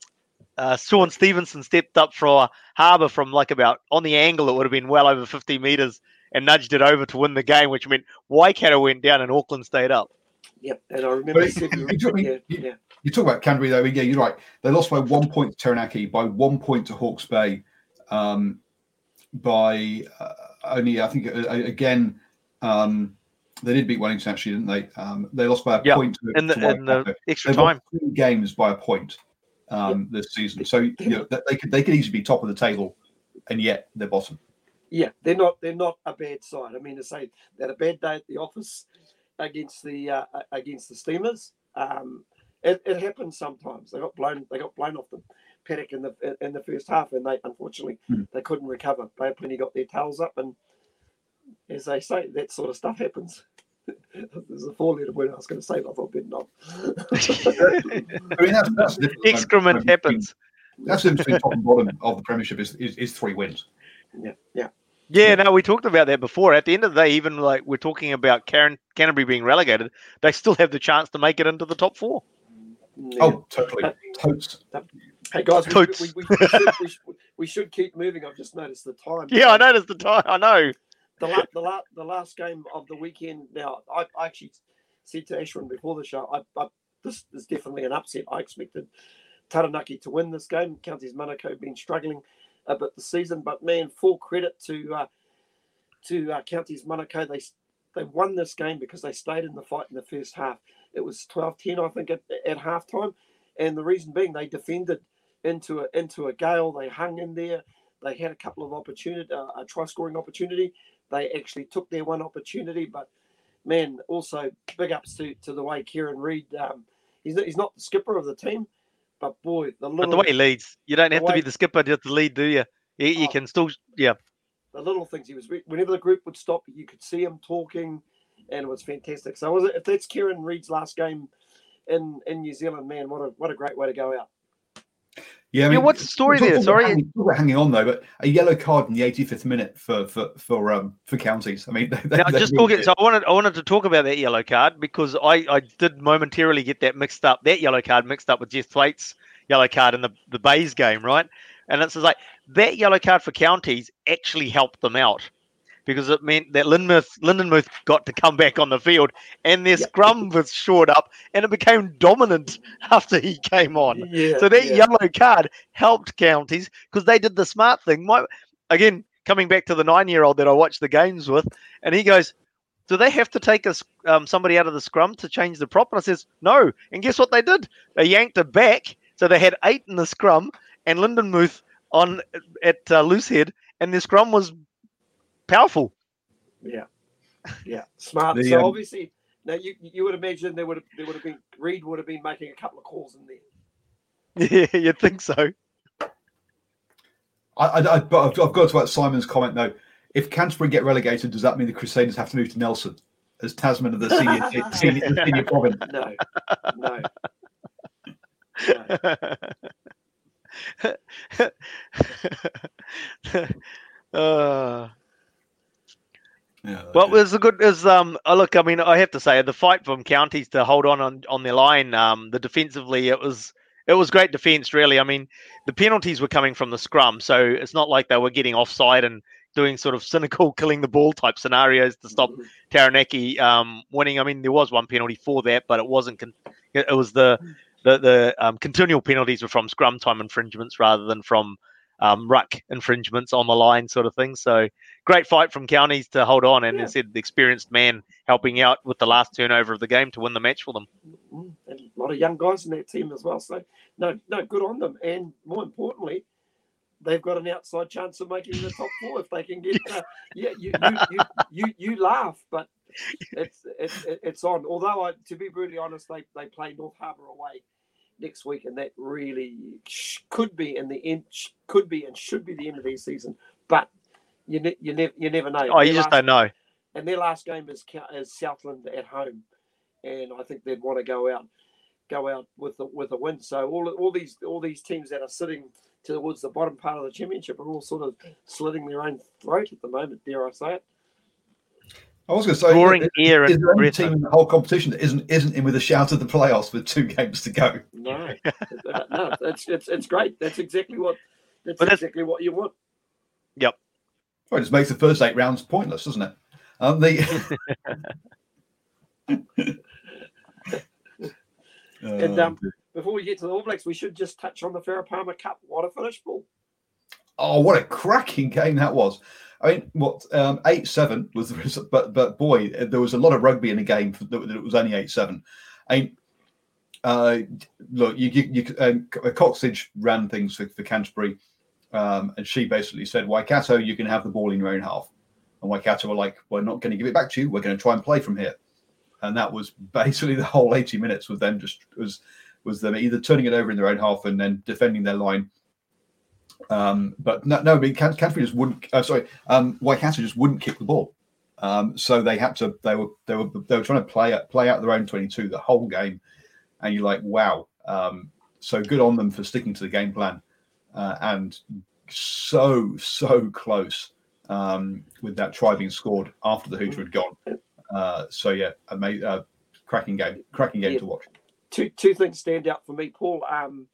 uh, Shaun Stevenson stepped up for Harbour from like about on the angle. It would have been well over 50 meters, and nudged it over to win the game, which meant Waikato went down and Auckland stayed up. Yep, and I remember. you, talk, yeah, yeah. you talk about Canterbury though. Yeah, you're right. They lost by one point to Taranaki, by one point to Hawke's Bay, um, by. Uh, only I think uh, again um, they did beat Wellington actually, didn't they? Um, they lost by a yep. point to, in the, to in the extra They've time. Three games by a point um, this season, so you know they could they could easily be top of the table, and yet they're bottom. Yeah, they're not they're not a bad side. I mean, to say they had a bad day at the office against the uh, against the Steamers. Um, it, it happens sometimes. They got blown. They got blown off the paddock in the in the first half, and they unfortunately mm. they couldn't recover. They plenty got their tails up, and as they say, that sort of stuff happens. There's a four-letter word I was going to say, but I thought better not. I mean, that's, that's excrement happens. That's the between top and bottom of the Premiership is, is, is three wins. Yeah, yeah. Yeah, no, we talked about that before. At the end of the day, even like we're talking about Karen, Canterbury being relegated, they still have the chance to make it into the top four. Yeah. Oh, totally. Totes. Hey guys, we, we, we, we, should, we, should, we, should, keep moving. I've just noticed the time. Yeah, I noticed the time. I know. The la- the, la- the last game of the weekend. Now, I, I actually said to Ashwin before the show, I, I, this is definitely an upset. I expected Taranaki to win this game. Counties Manukau have been struggling a the season, but man, full credit to uh, to uh, Counties Manukau. They they won this game because they stayed in the fight in the first half. It was 12-10, I think, at, at halftime. And the reason being they defended into a into a gale. They hung in there. They had a couple of opportunity, uh, a try scoring opportunity. They actually took their one opportunity, but man, also big ups to, to the way Kieran Read. Um, he's he's not the skipper of the team, but boy, the little, but the way he leads, you don't have way, to be the skipper just to lead, do you? You, you oh, can still, yeah. The little things he was whenever the group would stop, you could see him talking, and it was fantastic. So was it, if that's Kieran Read's last game in in New Zealand, man, what a what a great way to go out. Yeah, I mean, yeah, what's the story there? Sorry, hanging, hanging, on though, but a yellow card in the 85th minute for for for um for counties. I mean, they, now, just talking. So I wanted I wanted to talk about that yellow card because I I did momentarily get that mixed up. That yellow card mixed up with Jeff Thwaites' yellow card in the the Bays game, right? And it's like that yellow card for counties actually helped them out because it meant that Lindenmuth, Lindenmuth got to come back on the field and their yep. scrum was shored up and it became dominant after he came on. Yeah, so that yeah. yellow card helped counties because they did the smart thing. My, again, coming back to the nine year old that I watched the games with, and he goes, do they have to take a, um, somebody out of the scrum to change the prop? And I says, no. And guess what they did? They yanked it back. So they had eight in the scrum and Lindenmuth on at uh, Loosehead, and the scrum was powerful. Yeah, yeah, smart. The, so um, obviously, now you you would imagine there would have there would have been Read would have been making a couple of calls in there. Yeah, you'd think so. I, I, I but I've got to add Simon's comment though. If Canterbury get relegated, does that mean the Crusaders have to move to Nelson as Tasman of the senior senior, senior province? No, no. no. uh, Yeah, Well, it was a good. Is um. oh, Look, I mean, I have to say, the fight from counties to hold on on, on their line. Um, the defensively, it was it was great defense. Really, I mean, the penalties were coming from the scrum, so it's not like they were getting offside and doing sort of cynical killing the ball type scenarios to stop Taranaki um winning. I mean, there was one penalty for that, but it wasn't. Con- it it was the the the um, continual penalties were from scrum time infringements rather than from um, ruck infringements on the line, sort of thing. So great fight from counties to hold on, and Yeah. said the experienced man helping out with the last turnover of the game to win the match for them. Mm, and a lot of young guys in that team as well. So no, no, good on them. And more importantly, they've got an outside chance of making the top four if they can get. Uh, yeah, you you, you you you laugh, but it's it's it's on. Although I, to be brutally honest, they they play North Harbour away next week, and that really sh- could be in the end sh- could be and should be the end of their season. But you ne- you never you never know. Oh, you Their just last- don't know. and their last game is is Southland at home, and I think they'd want to go out go out with the, with a win. So all all these all these teams that are sitting towards the bottom part of the championship are all sort of slitting their own throat at the moment. Dare I say it? I was going to say, Roaring is, ear is there any team in the whole competition that isn't isn't in with a shout at the playoffs with two games to go? No, no, it's, it's it's great. That's exactly what that's that's- exactly what you want. Yep. Well, it just makes the first eight rounds pointless, doesn't it? Um, the And Oh, um, before we get to the All Blacks, we should just touch on the Farah Palmer Cup. What a finish, Paul! Oh, what a cracking game that was! I mean, what um, eight seven was the result, but but boy, there was a lot of rugby in the game that, was only eight seven. I mean, uh, look, you, you, you um, Cocksedge ran things for, for Canterbury, um, and she basically said, "Waikato, you can have the ball in your own half," and Waikato were like, "We're not going to give it back to you. We're going to try and play from here," and that was basically the whole eighty minutes with them just was was them either turning it over in their own half and then defending their line um, but no, no, I mean, Can- Canterbury just wouldn't. Uh, sorry, um, Waikato just wouldn't kick the ball. Um, so they had to. They were they were they were trying to play play out their own twenty two the whole game, and you're like, wow. Um, so good on them for sticking to the game plan, uh, and so so close um, with that try being scored after the hooter had gone. Uh, so yeah, ama- uh, cracking game, cracking game Yeah. to watch. two two things stand out for me, Paul. Um,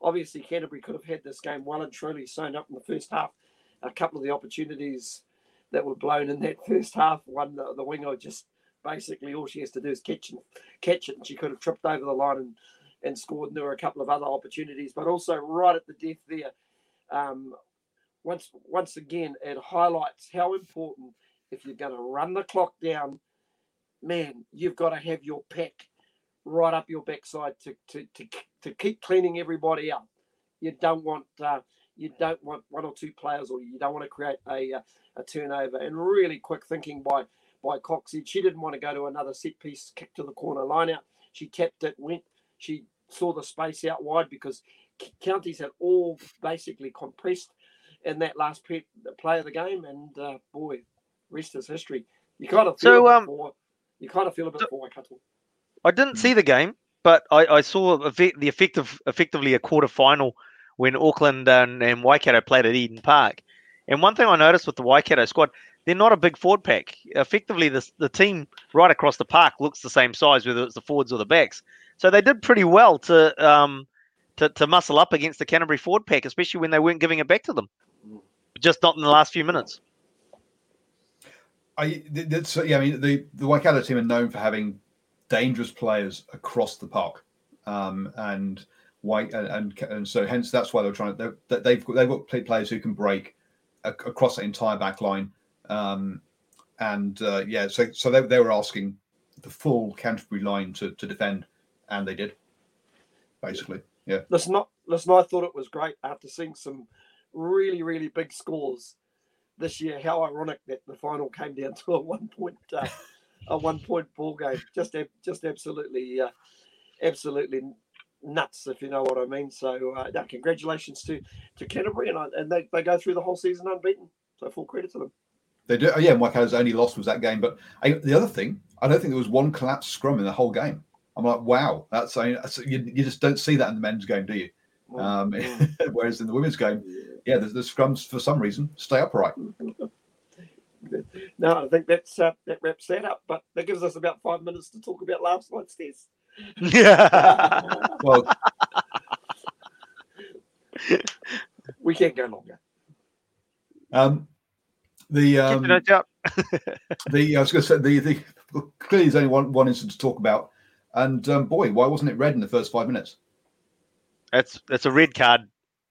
obviously, Canterbury could have had this game well and truly sewn up in the first half. A couple of the opportunities that were blown in that first half, one the, the winger just basically all she has to do is catch and catch it, and she could have tripped over the line and, and scored. And there were a couple of other opportunities, but also right at the death there. Um, once once again, it highlights how important if you're going to run the clock down, man, you've got to have your pack right up your backside to to to, to keep cleaning everybody up. You don't want uh, you don't want one or two players, or you don't want to create a uh, a turnover. And really quick thinking by by Coxie, she didn't want to go to another set piece kick to the corner line out. She tapped it, went. She saw the space out wide because counties had all basically compressed in that last pe- play of the game, and uh, boy, rest is history. You kind of feel So, a bit um, for you kind of feel a bit so- for Waikato. I didn't see the game, but I, I saw the effective, effectively a quarter final when Auckland and, and Waikato played at Eden Park. And one thing I noticed with the Waikato squad, they're not a big forward pack. Effectively, the, the team right across the park looks the same size, whether it's the forwards or the backs. So they did pretty well to um, to, to muscle up against the Canterbury forward pack, especially when they weren't giving it back to them. Just not in the last few minutes. I that's yeah. I mean, the the Waikato team are known for having dangerous players across the park, um, and white and, and so hence that's why they're trying to they're, they've got, they've got players who can break ac- across the entire back line, um, and uh, yeah, so so they, they were asking the full Canterbury line to to defend, and they did, basically. Yeah, Listen, not listen. I thought it was great after seeing some really, really big scores this year. How ironic that the final came down to a one point, uh, a one point ball game. Just, just absolutely, uh, absolutely nuts, if you know what I mean. So, uh, no, congratulations to to Canterbury, and I, and they, they go through the whole season unbeaten. So, full credit to them. they do. Oh, yeah, Waikato's only loss was that game, but I, the other thing, I don't think there was one collapsed scrum in the whole game. I'm like, wow, that's, I mean, that's you, you just don't see that in the men's game, do you? Um, whereas in the women's game, yeah, the, the scrums for some reason stay upright. no, I think that's uh, that wraps that up. But that gives us about five minutes to talk about last night's test. Yeah. Well, we can't go longer. um, the um, your notes out. the I was going to say the, the clearly there's only one one incident to talk about, and um, boy, why wasn't it red in the first five minutes? That's that's a red card.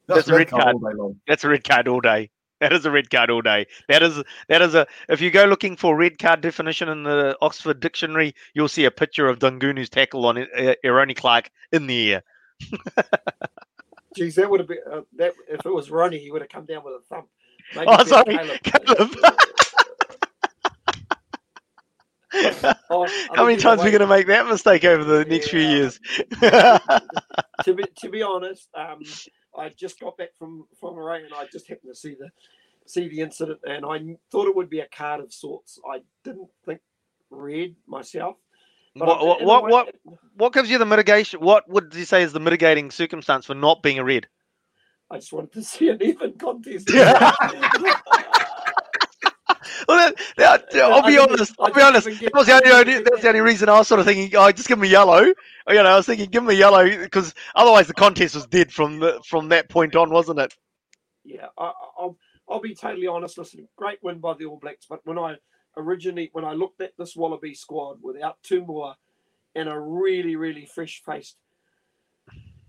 That's a red card. all day long. That's a red card all day. That is a red card all day. That is that is a. If you go looking for red card definition in the Oxford Dictionary, you'll see a picture of Daugunu's tackle on uh, Eroni Clarke in the air. Geez, that would have been uh, that if it was Ronnie, he would have come down with a thump. Maybe Oh, sorry, Caleb. Caleb. Oh, How many times are we going to make that mistake over the next few years? to be to be honest, um, I just got back from from Murray and I just happened to see the see the incident and I thought it would be a card of sorts. I didn't think red myself. but what, I- what, what, way- what, what gives you the mitigation? What would you say is the mitigating circumstance for not being a red? I just wanted to see an even contest. Well, that, that- I'll be honest. I'll be honest. That was the only, that was the only reason I was sort of thinking, oh, just give me yellow. Oh, you know, I was thinking, give me yellow because otherwise the contest was dead from the, from that point on, wasn't it? Yeah, I, I'll I'll be totally honest. Listen, great win by the All Blacks, but when I originally when I looked at this Wallaby squad without To'omua and a really really fresh faced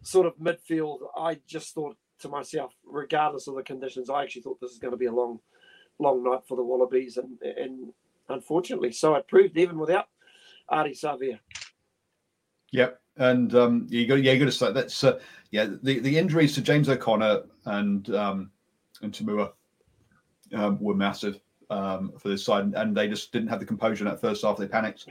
sort of midfield, I just thought to myself, regardless of the conditions, I actually thought this is going to be a long long night for the Wallabies, and and unfortunately, so it proved even without Ari Savia. Yep, and um, you got yeah, you got to say that's uh, yeah the, the injuries to James O'Connor and um, and To'omua um, were massive um, for this side, and they just didn't have the composure in that first half. They panicked,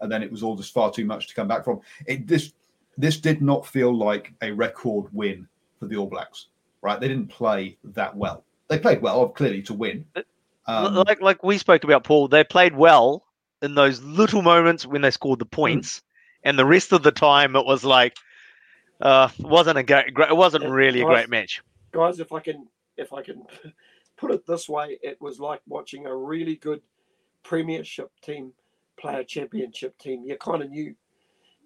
and then it was all just far too much to come back from. It this this did not feel like a record win for the All Blacks, right? They didn't play that well. They played well, clearly, to win. Um, like like we spoke about, Paul. They played well in those little moments when they scored the points, and the rest of the time it was like, uh, wasn't a great, great it wasn't Yeah, really a great match. guys, if I can if I can put it this way, it was like watching a really good premiership team play a championship team. You kind of knew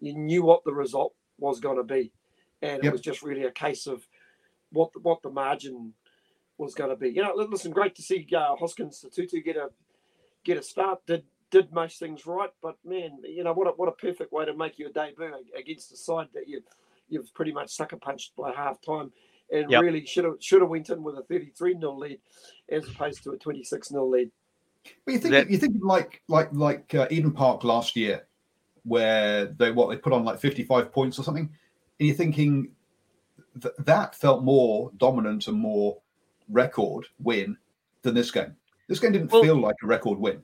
you knew what the result was going to be, and it was just really a case of what the, what the margin was going to be. You know, listen, great to see uh, Hoskins Sotutu get a get a start. Did did most things right, but man, you know what a, what a perfect way to make your debut against a side that you you've pretty much sucker punched by half time and Yep. really should have should have went in with a 33 0 lead as opposed to a 26 0 lead. But you think That- you think like like like uh, Eden Park last year, where they what they put on like fifty five points or something, and you're thinking th- that felt more dominant and more record win than this game. This game didn't Well- feel like a record win.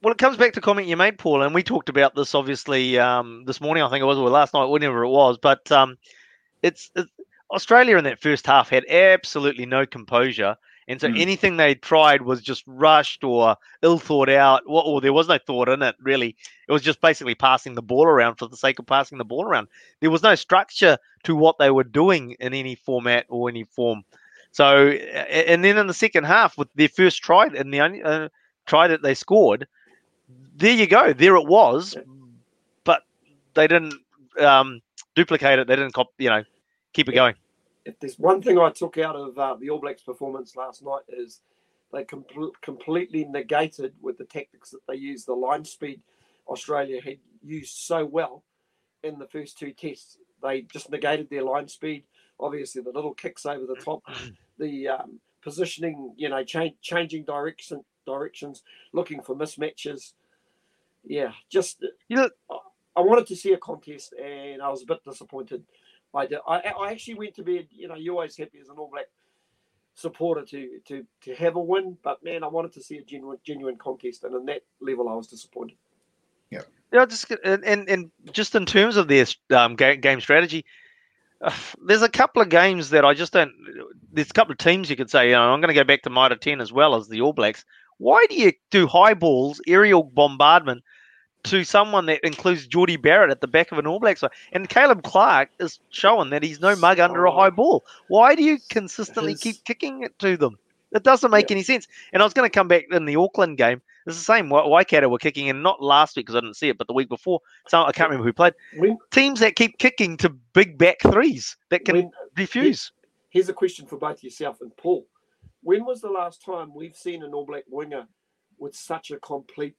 Well, it comes back to comment you made, Paul, and we talked about this obviously um, this morning. I think it was or last night, whenever it was. But um, it's, it's Australia in that first half had absolutely no composure, and so Mm. anything they tried was just rushed or ill thought out. Or, or there was no thought in it really. It was just basically passing the ball around for the sake of passing the ball around. There was no structure to what they were doing in any format or any form. So, and then in the second half, with their first try and the only uh, try that they scored, there you go. There it was, but they didn't um, duplicate it. They didn't, cop, you know, keep it going. If there's one thing I took out of uh, the All Blacks' performance last night is they com- completely negated with the tactics that they used the line speed Australia had used so well in the first two tests. They just negated their line speed. Obviously, the little kicks over the top, the um, positioning, you know, change, changing direction directions, looking for mismatches. Yeah, just You know, I wanted to see a contest, and I was a bit disappointed. I did. I, I actually went to bed. You know, you're always happy as an All Black supporter to to to have a win, but man, I wanted to see a genuine genuine contest, and in that level, I was disappointed. Yeah, Yeah, just and, and and just in terms of their um, game, game strategy, there's a couple of games that I just don't. There's a couple of teams you could say. You know, I'm going to go back to Mitre 10 as well as the All Blacks. Why do you do high balls, aerial bombardment to someone that includes Jordie Barrett at the back of an All Blacks? And Caleb Clarke is showing that he's no mug under a high ball. Why do you consistently His- keep kicking it to them? It doesn't make any sense. And I was going to come back in the Auckland game. It's the same. Wa- Waikato were kicking in, not last week because I didn't see it, but the week before. So I can't remember who played. When, Teams that keep kicking to big back threes that can when, defuse. here's a question for both yourself and Paul. When was the last time we've seen an All Black winger with such a complete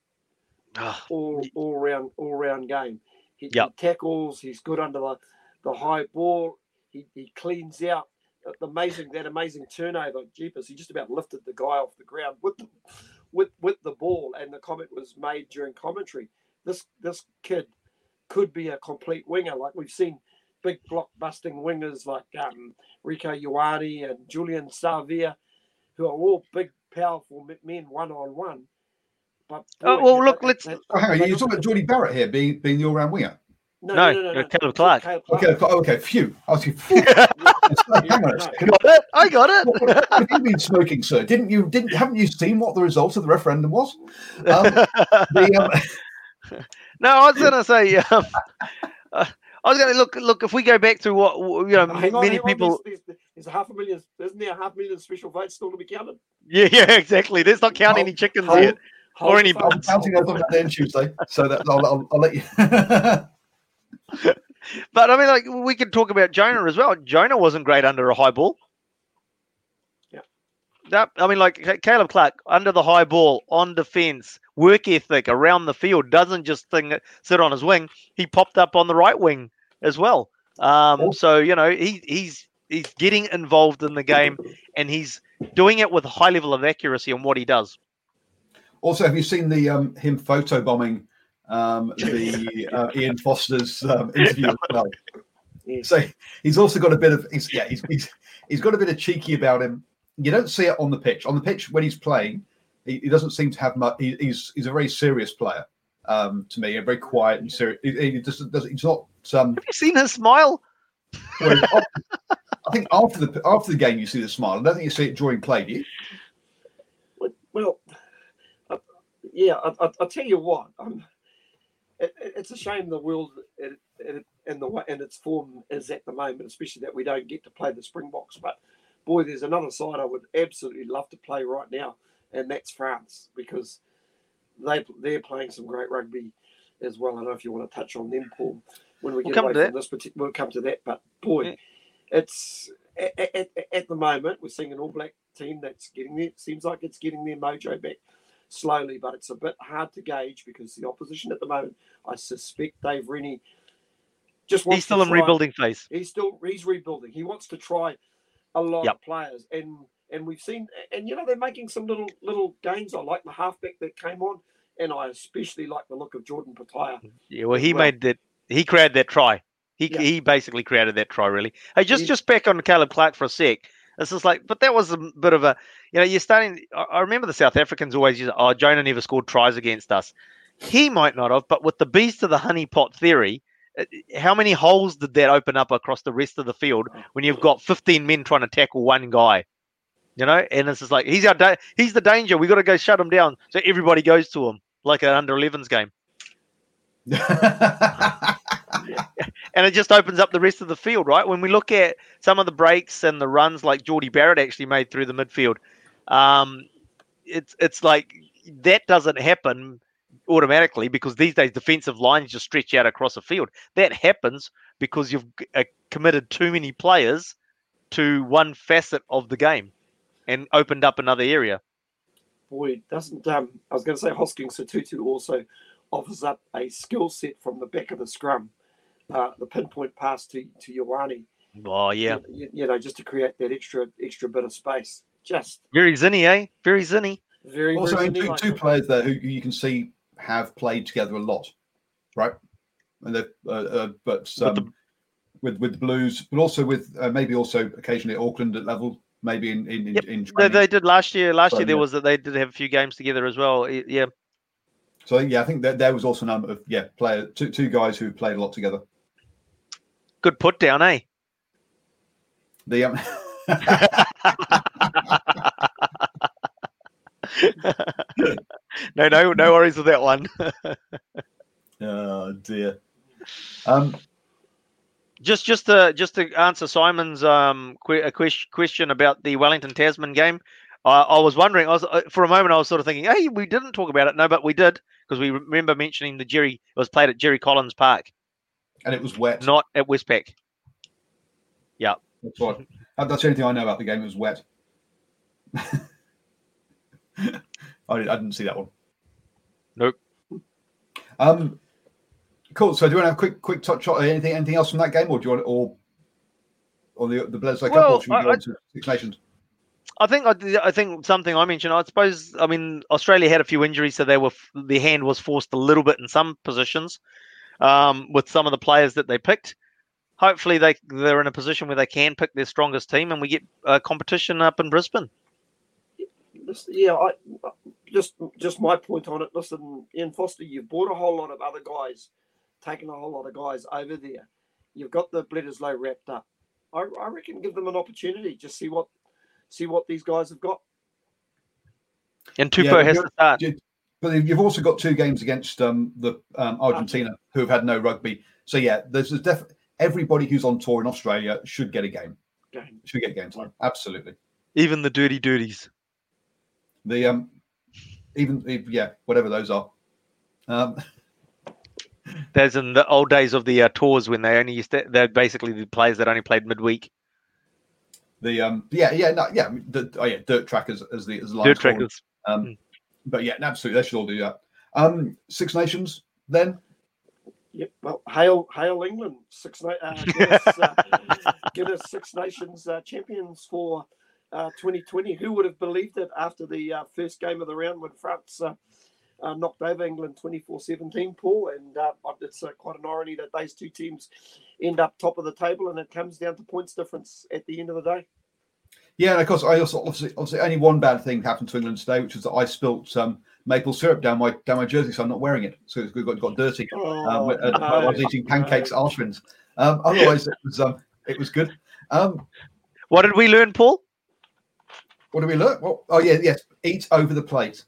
Ah, all all round all round game? He, Yep. he tackles. He's good under the, the high ball. He, he cleans out. The amazing that amazing turnover, jeepers! He just about lifted the guy off the ground with the, with with the ball. And the comment was made during commentary. This this kid could be a complete winger, like we've seen big block busting wingers like um, Rieko Ioane and Julian Savea, who are all big, powerful men one on one. But Oh, boy, well, they- look, they- let's- they- Oh, hang on, you're talking about Jordie Barrett here being being the all-round winger. no, No, no, no, no, uh, Caleb Clarke. Caleb Okay, oh, okay, phew. I was thinking, phew. hang on a no. second. got it. I got it. What, what have you been smoking, sir? Didn't you? Didn't haven't you seen what the result of the referendum was? Um, the, um, no, I was going to say. Um, uh, I was going to look. Look, if we go back to what you know, Hang many on, people. There's, there's, there's a half a million. Isn't there a half million special votes still to be counted? Yeah, yeah, exactly. Let's not count Hold- any chickens hold- yet. Hold any the. I'm counting those on that on Tuesday, so that I'll, I'll, I'll let you. But I mean, like we could talk about Jonah as well. Jonah wasn't great under a high ball. Yeah. That I mean, like Caleb Clarke under the high ball on defense, work ethic around the field doesn't just thing sit on his wing. He popped up on the right wing as well. Um, so you know he he's he's getting involved in the game and he's doing it with a high level of accuracy on what he does. also, have you seen the um, him photobombing um, the uh, Ian Foster's um, interview as well? So he's also got a bit of he's, yeah he's, he's he's got a bit of cheeky about him. You don't see it on the pitch. On the pitch when he's playing, he, he doesn't seem to have much. He, he's he's a very serious player um, to me, and very quiet and serious. He, he just does. He's not. Um, Have you seen his smile? well, I think after the after the game you see the smile. I don't think you see it during play. Do you? Well- Well, uh, yeah, I, I, I'll tell you what. Um, it, it- it's a shame the world it, it, and the its form is at the moment, especially that we don't get to play the Springboks. But boy, there's another side I would absolutely love to play right now, and that's France because they they're playing some great rugby as well. I don't know if you want to touch on them, Paul, when we We'll get away to from this. But we'll come to that. But boy, Yeah. it's at, at, at the moment we're seeing an All Black team that's getting there. It Seems like it's getting their mojo back slowly, but it's a bit hard to gauge because the opposition at the moment, I suspect Dave Rennie just wants He's still to in rebuilding phase. He's still he's rebuilding. He wants to try a lot Yep. of players, and and we've seen and you know they're making some little little gains. I like the halfback that came on, and I especially like the look of Jordan Petaia. Yeah, well, he well. made that. He created that try. He Yeah. he basically created that try. Really. Hey, just He- just back on Caleb Clarke for a sec. This is like, but that was a bit of a, you know, you're starting. I, remember the South Africans always use, oh, Jonah never scored tries against us. He might not have, but with the beast of the honey pot theory, uh, how many holes did that open up across the rest of the field when you've got 15 men trying to tackle one guy? You know, and it's just like he's our da- he's the danger. We got to go shut him down, so everybody goes to him like an under 11s game. and it just opens up the rest of the field, right? When we look at some of the breaks and the runs like Jordie Barrett actually made through the midfield, um, it's it's like that doesn't happen automatically because these days defensive lines just stretch out across the field. That happens because you've uh, committed too many players to one facet of the game and opened up another area. Boy, doesn't um I was going to say Hoskins Sotutu also offers up a skill set from the back of the scrum, uh, the pinpoint pass to to Ioane. Oh yeah, you, you know, just to create that extra extra bit of space. Just very zinny, eh? Very zinny. very also, very two, two players there who you can see have played together a lot, right? And they've, uh, uh, but With um, the- with with the Blues, but also with uh, maybe also occasionally at Auckland at level, maybe in in, in, Yep, in They, they did last year. Last So, year there yeah. was that they did have a few games together as well. Yeah. So yeah, I think that there was also a number of yeah player two two guys who played a lot together. Good put down, eh? The um, no, no, no worries with that one. oh dear. Um, just, just to just to answer Simon's um que- question about the Wellington Tasman game. I, I was wondering. I was uh, for a moment. I was sort of thinking, "Hey, we didn't talk about it." No, but we did because we remember mentioning the Jerry it was played at Jerry Collins Park, and it was wet. not at Westpac. Yeah, That's what. That's the only thing I know about the game. It was wet. I, didn't, I didn't see that one. Nope. Um, cool. So, do you want to have a quick, quick touch on anything, anything else from that game, or do you want, or on the the Bledisloe Cup, Well, or we go I- Six Nations? I think I, I think something I mentioned. I suppose I mean Australia had a few injuries, so they were their hand was forced a little bit in some positions um, with some of the players that they picked. Hopefully, they they're in a position where they can pick their strongest team, and we get uh, competition up in Brisbane. Yeah, I just just my point on it. Listen, Ian Foster, you've bought a whole lot of other guys, taken a whole lot of guys over there. You've got the Bledisloe wrapped up. I, I reckon give them an opportunity. Just see what see what these guys have got. And Yeah, Tupou but has you're- to start. you- But you've also got two games against um, the um, Argentina, who have had no rugby. So yeah, there's a def- everybody who's on tour in Australia should get a game. Game. Should get game time. Absolutely. Even the dirty duties. The um, even yeah, whatever those are. Um, There's in the old days of the uh, tours when they only used to, they're basically the players that only played midweek. the um, yeah, yeah, no, yeah, the, oh yeah, dirt trackers as the as the Dirt lines trackers. Um, Mm. But yeah, absolutely, they should all do that. Um, Six Nations then. Yep. Well, hail, hail England! Six uh, Guinness, uh, Guinness Six Nations uh, champions for uh, 2020. Who would have believed it after the uh, first game of the round when France uh, uh, knocked over England 24-17, Paul? And uh, it's uh, quite an irony that those two teams end up top of the table, and it comes down to points difference at the end of the day. Yeah, and of course, I also obviously, obviously only one bad thing happened to England today, which was that I spilt um, maple syrup down my down my jersey, so I'm not wearing it. So it's got, got dirty. Um, Oh, when- uh, I was eating pancakes, no. Arshwins. Um, otherwise, it was um, it was good. Um, What did we learn, Paul? what did we learn? Well, oh yeah, yes, eat over the plate.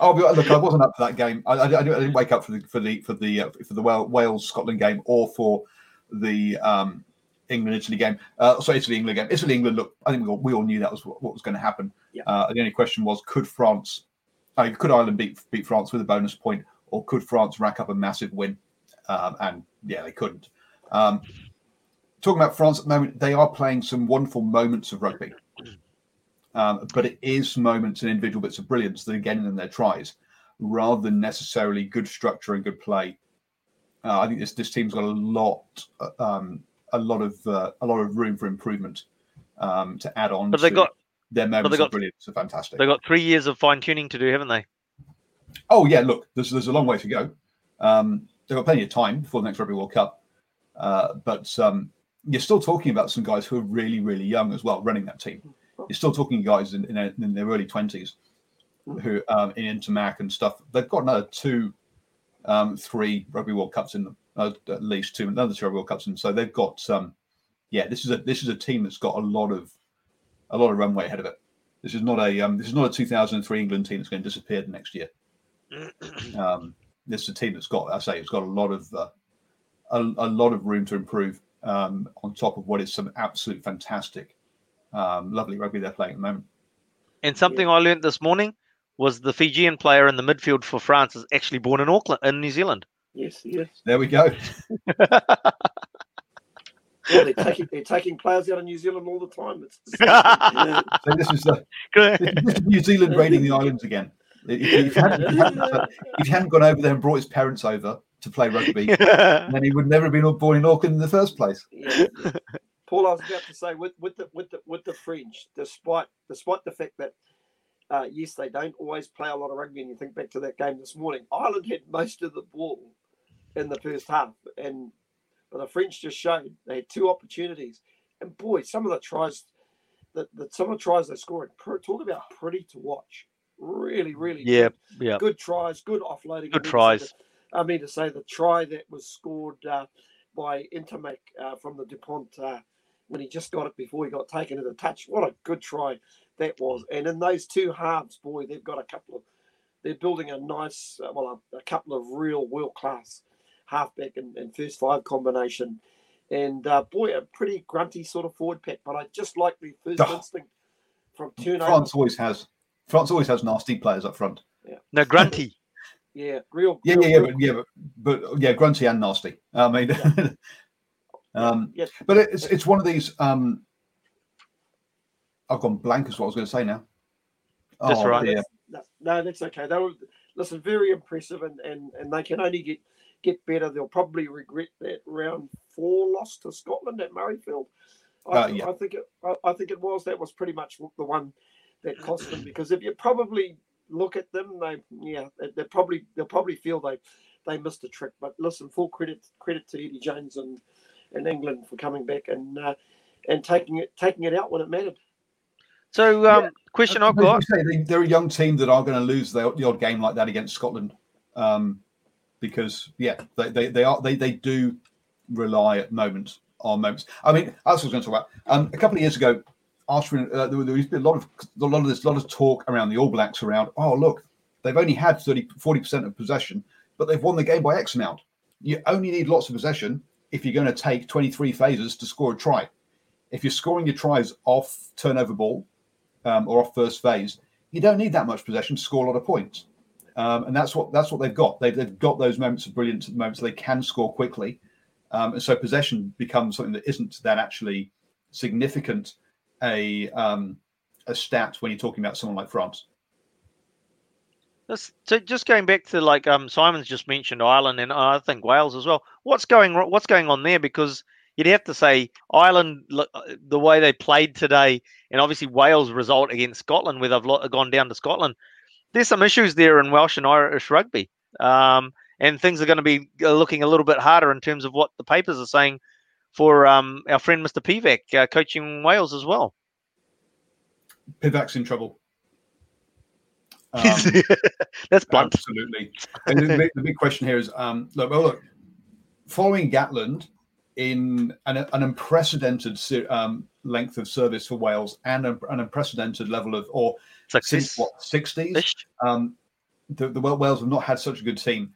Oh, but look, I wasn't up for that game. I, I, I didn't I didn't wake up for the for the for the uh, for the Wales Scotland game or for the um, England Italy game. Uh, sorry, Italy England game. Italy England. Look, I think we all, we all knew that was what, what was going to happen. Yeah. Uh, the only question was, could France, uh, could Ireland beat beat France with a bonus point, or could France rack up a massive win? Um, and yeah, they couldn't. Um, talking about France at the moment, they are playing some wonderful moments of rugby. Um, but it is moments and individual bits of brilliance that are getting them their tries, rather than necessarily good structure and good play. Uh, I think this this team's got a lot, uh, um, a lot of uh, a lot of room for improvement um, to add on. But they to got their moments got- of brilliance are fantastic. they got three years of fine tuning to do, haven't they? Oh yeah, look, there's there's a long way to go. Um, they've got plenty of time before the next Rugby World Cup, uh, but um, you're still talking about some guys who are really really young as well running that team. You're still talking guys in, in, their- in their early twenties who um, in Ntamack and stuff. They've got another two, um, three Rugby World Cups in them, uh, at least two another two World Cups and. So they've got um, yeah, this is a this is a team that's got a lot of a lot of runway ahead of it. This is not a um, this is not a 2003 England team that's going to disappear the next year. Um, this is a team that's got, I say, it's got a lot of uh, a, a lot of room to improve um, on top of what is some absolute fantastic, um, lovely rugby they're playing at the moment. And something I learned this morning was the Fijian player in the midfield for France is actually born in Auckland, in New Zealand. Yes, yes. There we go. Yeah, they're taking they're taking players out of New Zealand all the time. It's So this is the this is New Zealand raiding the islands again. If you, if, hadn't, if, you hadn't, if you hadn't gone over there and brought his parents over to play rugby, then he would never have been born in Auckland in the first place. Yeah. Paul, I was about to say with, with the with the with the French, despite despite the fact that uh, yes, they don't always play a lot of rugby, and you think back to that game this morning, Ireland had most of the ball in the first half, and but the French just showed they had two opportunities, and boy, some of the tries, that the, some of the tries they scored, talk about pretty to watch, really, really, yeah, good yeah. good tries, good offloading. Good I mean say tries. I mean to say the try that was scored uh, by Ntamack uh, from the Dupont uh, when he just got it before he got taken to the touch. What a good try that was! And in those two halves, boy, they've got a couple of. They're building a nice, uh, well, a, a couple of real world class halfback and, and first five combination. And uh, boy, a pretty grunty sort of forward pack. But I just like the first Oh. instinct from turnover. France always has. France always has nasty players up front. Yeah. No, Grunty. Yeah, real. Yeah, real, yeah, yeah, real- but yeah, but, but yeah, grunty and nasty. I mean, um, yeah. but it's it's one of these. Um, I've gone blank as what I was going to say now. That's Oh, right. dear. No, no, that's okay. They were listen very impressive, and, and, and they can only get get better. They'll probably regret that round four loss to Scotland at Murrayfield. I, Uh, yeah. I think it. I, I think it was. That was pretty much the one that cost them because if you probably look at them, they yeah they, they probably they'll probably feel they they missed a trick. But listen, full credit credit to Eddie Jones and and England for coming back and uh, and taking it taking it out when it mattered. So, um, question I've got. say, they, they're a young team that are going to lose the, the odd game like that against Scotland, um, because yeah, they, they, they are they, they do rely at moments on moments. I mean, that's what I was going to talk about. Um, a couple of years ago, Arsenal, uh, there, there used to be a lot of a lot of this lot of talk around the All Blacks around. Oh, look, they've only had 30 40 percent of possession, but they've won the game by X amount. You only need lots of possession if you're going to take 23 phases to score a try. If you're scoring your tries off turnover ball um, or off first phase, you don't need that much possession to score a lot of points. Um, and that's what that's what they've got. They've, they've got those moments of brilliance at the moment, so they can score quickly. Um, and so possession becomes something that isn't that actually significant a um, a stat when you're talking about someone like France. So just going back to like um Simon's just mentioned Ireland and I think Wales as well. What's going what's going on there? Because you'd have to say Ireland uh, the way they played today, and obviously Wales' result against Scotland, where they've gone down to Scotland. There's some issues there in Welsh and Irish rugby, um, and things are going to be uh, looking a little bit harder in terms of what the papers are saying for um, our friend Mr. Pivac uh, coaching Wales as well. Pivac's in trouble. Um, That's blunt. Absolutely. And the, big, the big question here is um, look, well, look, following Gatland in an, an unprecedented um, length of service for Wales and a, an unprecedented level of, or since Success. what, 60s, um, the, the Wales have not had such a good team.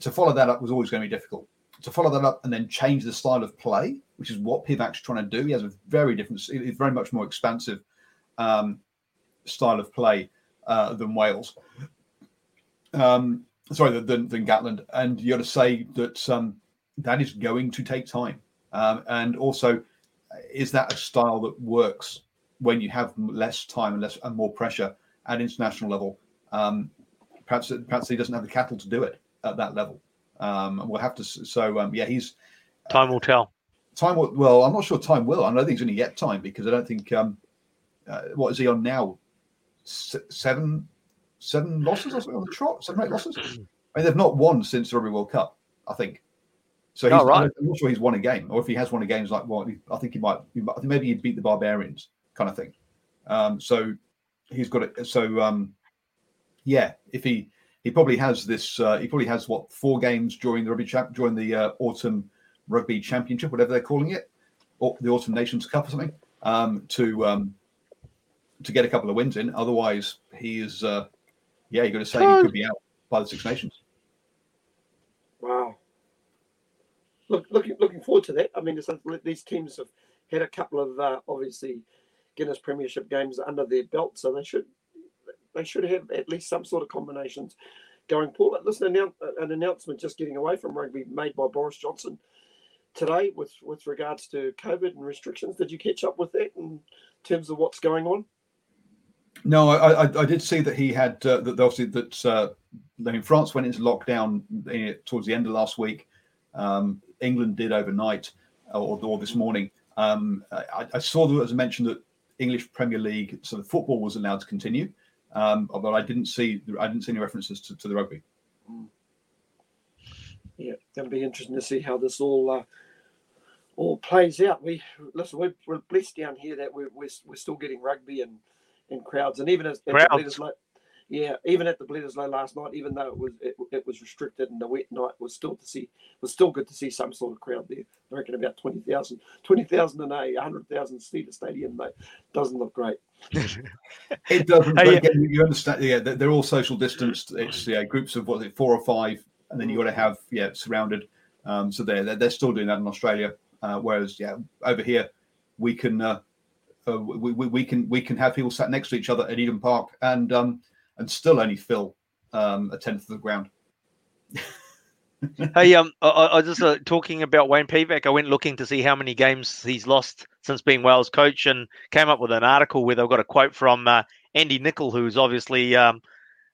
To follow that up was always going to be difficult. To follow that up and then change the style of play, which is what Pivac's trying to do. He has a very different, it's very much more expansive um, style of play uh, than Wales. Um, sorry, than, than Gatland. And you got to say that um, that is going to take time. Um, and also, is that a style that works when you have less time and less and more pressure at international level? Um, perhaps perhaps he doesn't have the cattle to do it at that level. Um, and we'll have to. So um, yeah, he's Time will tell. time. will- Well, I'm not sure time will. I don't think he's going to get time because I don't think. Um, uh, what is he on now? S- seven, seven losses or something on the trot. Seven, eight losses. I mean, they've not won since the Rugby World Cup. I think. So he's, Oh, right. I'm not sure he's won a game, or if he has won a game, it's like, well, I think he might. He might I think maybe he'd beat the Barbarians, kind of thing. Um, so he's got it. So um, yeah, if he he probably has this, uh, he probably has what four games during the rugby champ during the uh, autumn rugby championship, whatever they're calling it, or the autumn nations cup or something, um, to um, to get a couple of wins in. Otherwise, he is, uh, yeah, you got to say he could be out by the Six Nations. Wow. Look, looking looking forward to that. I mean, these teams have had a couple of uh, obviously Guinness Premiership games under their belt, so they should they should have at least some sort of combinations going forward. Listen, an announcement just getting away from rugby made by Boris Johnson today with with regards to COVID and restrictions. Did you catch up with that in terms of what's going on? No, I, I, I did see that he had uh, that obviously that uh, I mean, France went into lockdown towards the end of last week. Um, England did overnight or, or this morning. Um, I, I saw there was a mention that English Premier League, so the football was allowed to continue, um, but I didn't see I didn't see any references to, to the rugby. yeah, going to be interesting to see how this all uh, all plays out. We listen, we're, we're blessed down here that we're, we're, we're still getting rugby and, and crowds, and even as at Crowds. Bledisloe, yeah, even at the Bledisloe last night, even though it was it, it was restricted and the wet night was still to see was still good to see some sort of crowd there. I reckon about 20,000 20,000 in a hundred thousand seater stadium, mate, doesn't look great. It doesn't. Hey, but yeah. again, you- you understand? Yeah, they're, they're all social distanced. It's yeah, groups of what is it, four or five, and then you got to have yeah surrounded. Um, so they're, they're they're still doing that in Australia. Uh, whereas, yeah, over here we can uh, uh, we, we, we can we can have people sat next to each other at Eden Park and um, and still only fill um, a tenth of the ground. hey, um, I, I was just uh, talking about Wayne Pivac. I went looking to see how many games he's lost since being Wales coach, and came up with an article where they've got a quote from uh, Andy Nicol, who's obviously um,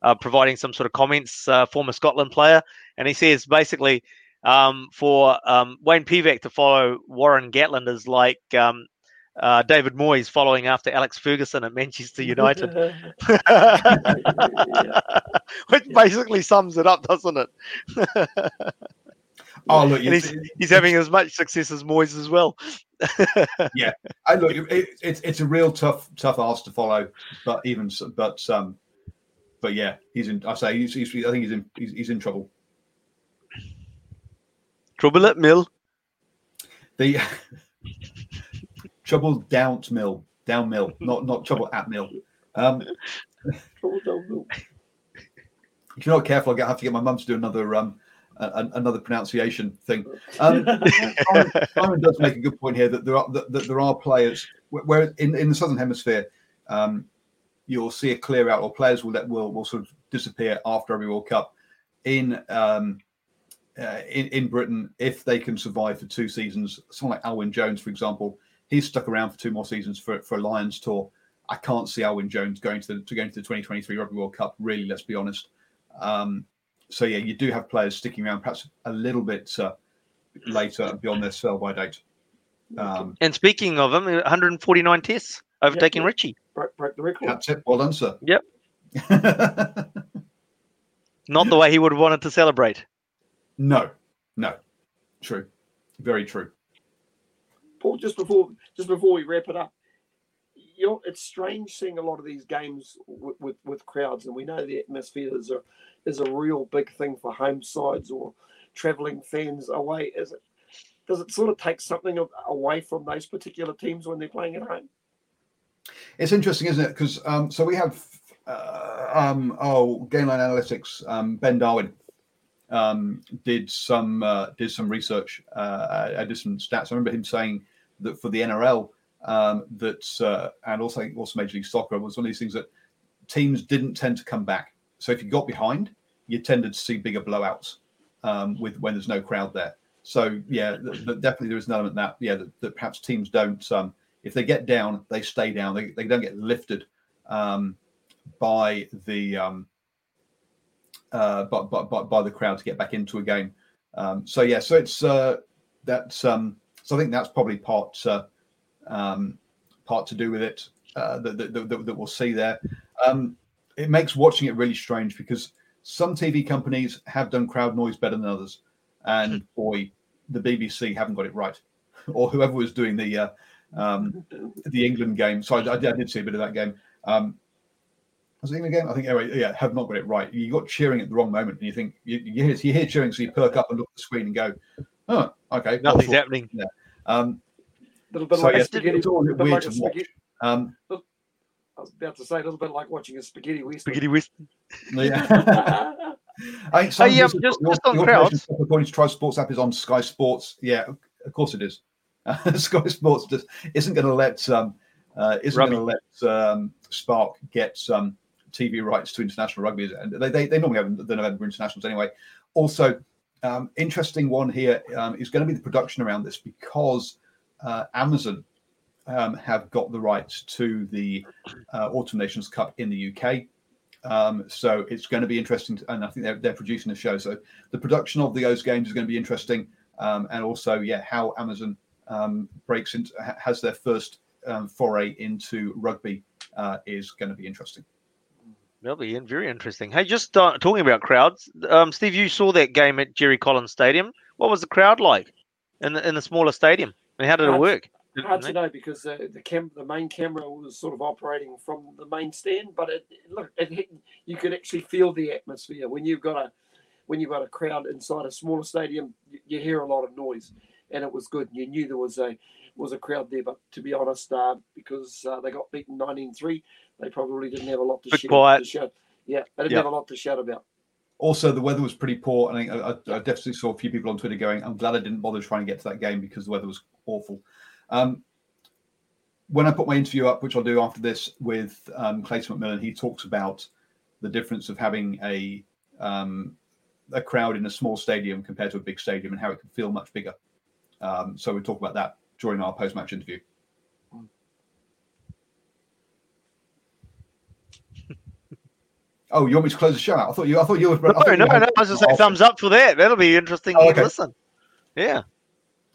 uh, providing some sort of comments, uh, former Scotland player, and he says basically um, for um, Wayne Pivac to follow Warren Gatland is like um, uh, David Moyes following after Alex Ferguson at Manchester United, which basically sums it up, doesn't it? oh look, he's, he's having as much success as Moyes as well. yeah, I look, it, it's it's a real tough tough ask to follow, but even but um, but yeah, he's in. I say he's, he's I think he's in he's, he's in trouble. Trouble at Mill. The trouble down mill, down mill, not not trouble at mill. Um, Trouble down mill. if you're not careful, I'll have to get my mum to do another um another pronunciation thing. Um, Simon, Simon does make a good point here that there are that, that there are players where in, in the southern hemisphere, um, you'll see a clear out, or players will will will sort of disappear after every World Cup. In um, uh, in, in Britain, if they can survive for two seasons, someone like Alwyn Jones, for example, he's stuck around for two more seasons for for a Lions tour. I can't see Alwyn Jones going to the, to going to the 2023 Rugby World Cup. Really, let's be honest. Um, so yeah, you do have players sticking around perhaps a little bit uh, later beyond their sell by date. Um, and speaking of them, 149 tests overtaking yeah. Richie. Broke, broke the record. that's it. Well done, sir. Yep. Not the way he would have wanted to celebrate. no, no, true, very true. Paul, just before just before we wrap it up, you it's strange seeing a lot of these games with, with, with crowds, and we know the atmosphere is a is a real big thing for home sides or travelling fans away. Is it? Does it sort of take something away from those particular teams when they're playing at home? It's interesting, isn't it? Because um, so we have uh, um, oh Gainline Analytics, um, Ben Darwin um, did some uh, did some research. Uh, I did some stats. I remember him saying that for the NRL, um, that uh, and also also Major League Soccer was one of these things that teams didn't tend to come back. So if you got behind, you tended to see bigger blowouts um, with when there's no crowd there. So yeah, th- th- definitely there is an element that yeah that, that perhaps teams don't um, if they get down they stay down they, they don't get lifted um, by the um, uh, by, by, by the crowd to get back into a game. Um, so yeah, so it's uh, that's um, so I think that's probably part uh, um, part to do with it uh, that, that, that, that we'll see there. Um, it makes watching it really strange because some TV companies have done crowd noise better than others, and boy, the BBC haven't got it right, or whoever was doing the uh, um, the England game. So I, I, did see a bit of that game. Um, was it England game? I think anyway, yeah, have not got it right. You got cheering at the wrong moment, and you think you, you, hear, you hear cheering, so you perk up and look at the screen and go, "Oh, okay, nothing's awful. happening." Yeah. Um, little bit so like yeah, a spaghetti. it's all a bit weird like to a watch. spaghetti. Um, I was about to say a little bit like watching a spaghetti western. Spaghetti Western. yeah. I think some Hey, of this- just- your- just on your crowds. information according to Tri Sports app is on Sky Sports. Yeah, of course it is. Sky Sports just isn't going to let um, uh, isn't going to let um, Spark get um, TV rights to international rugby, and they, they, they normally have the November internationals anyway. Also, um, interesting one here um, is going to be the production around this because uh, Amazon um, have got the rights to the uh, Autumn Nations Cup in the UK. Um, so it's going to be interesting, to, and I think they're, they're producing the show. So the production of the those games is going to be interesting, um, and also, yeah, how Amazon um, breaks into has their first foray into rugby uh, is going to be interesting. That'll be very interesting. Hey, just uh, talking about crowds, um, Steve, you saw that game at Jerry Collins Stadium. What was the crowd like in the in the smaller stadium, and how did it Hard- work? Hard to know because uh, the cam- the main camera was sort of operating from the main stand, but it look it, you could actually feel the atmosphere when you've got a when you've got a crowd inside a smaller stadium. You, you hear a lot of noise, and it was good. You knew there was a was a crowd there, but to be honest, uh, because uh, they got beaten 19-3, they probably didn't have a lot to, Bit shout, quiet. to shout. Yeah, they didn't Yeah. have a lot to shout about. also, the weather was pretty poor, and I, I, I, definitely saw a few people on Twitter going, "I'm glad I didn't bother trying to get to that game because the weather was awful." Um, when I put my interview up, which I'll do after this with um, Clayton McMillan, he talks about the difference of having a um, a crowd in a small stadium compared to a big stadium and how it can feel much bigger. Um, so we talk about that during our post match interview. Oh, you want me to close the show out? I thought you. I thought you were. No, no, no. I was just saying thumbs up for that. That'll be interesting. Oh, okay. Listen. Yeah.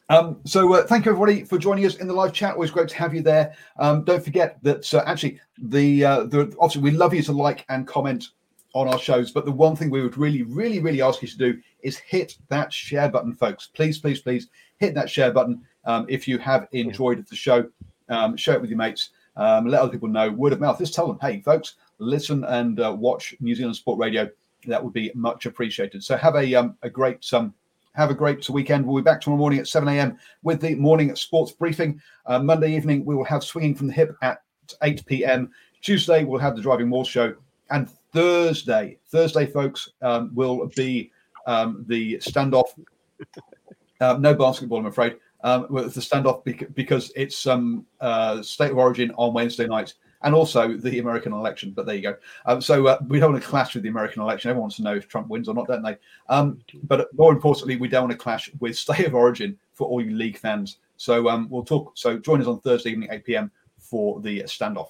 Um, so uh, thank you everybody for joining us in the live chat. Always great to have you there. Um, don't forget that uh, actually the uh, the obviously we love you to like and comment on our shows, but the one thing we would really, really, really ask you to do is hit that share button, folks. Please, please, please hit that share button um, if you have enjoyed the show. Um, share it with your mates. Um, let other people know. Word of mouth. Just tell them, hey, folks, listen and uh, watch New Zealand Sport Radio. That would be much appreciated. So have a um, a great um, have a great weekend. We'll be back tomorrow morning at 7 a.m. with the morning sports briefing. Uh, Monday evening, we will have Swinging from the Hip at 8 p.m. Tuesday, we'll have the Driving Wall Show. And Thursday, Thursday, folks, um, will be um, the standoff. Uh, no basketball, I'm afraid. Um, with the standoff because it's um, uh, state of origin on Wednesday night and also the American election. But there you go. Um, so uh, we don't want to clash with the American election. Everyone wants to know if Trump wins or not, don't they? Um, but more importantly, we don't want to clash with State of Origin for all you league fans. So um, we'll talk. So join us on Thursday evening, 8 p.m. for the standoff.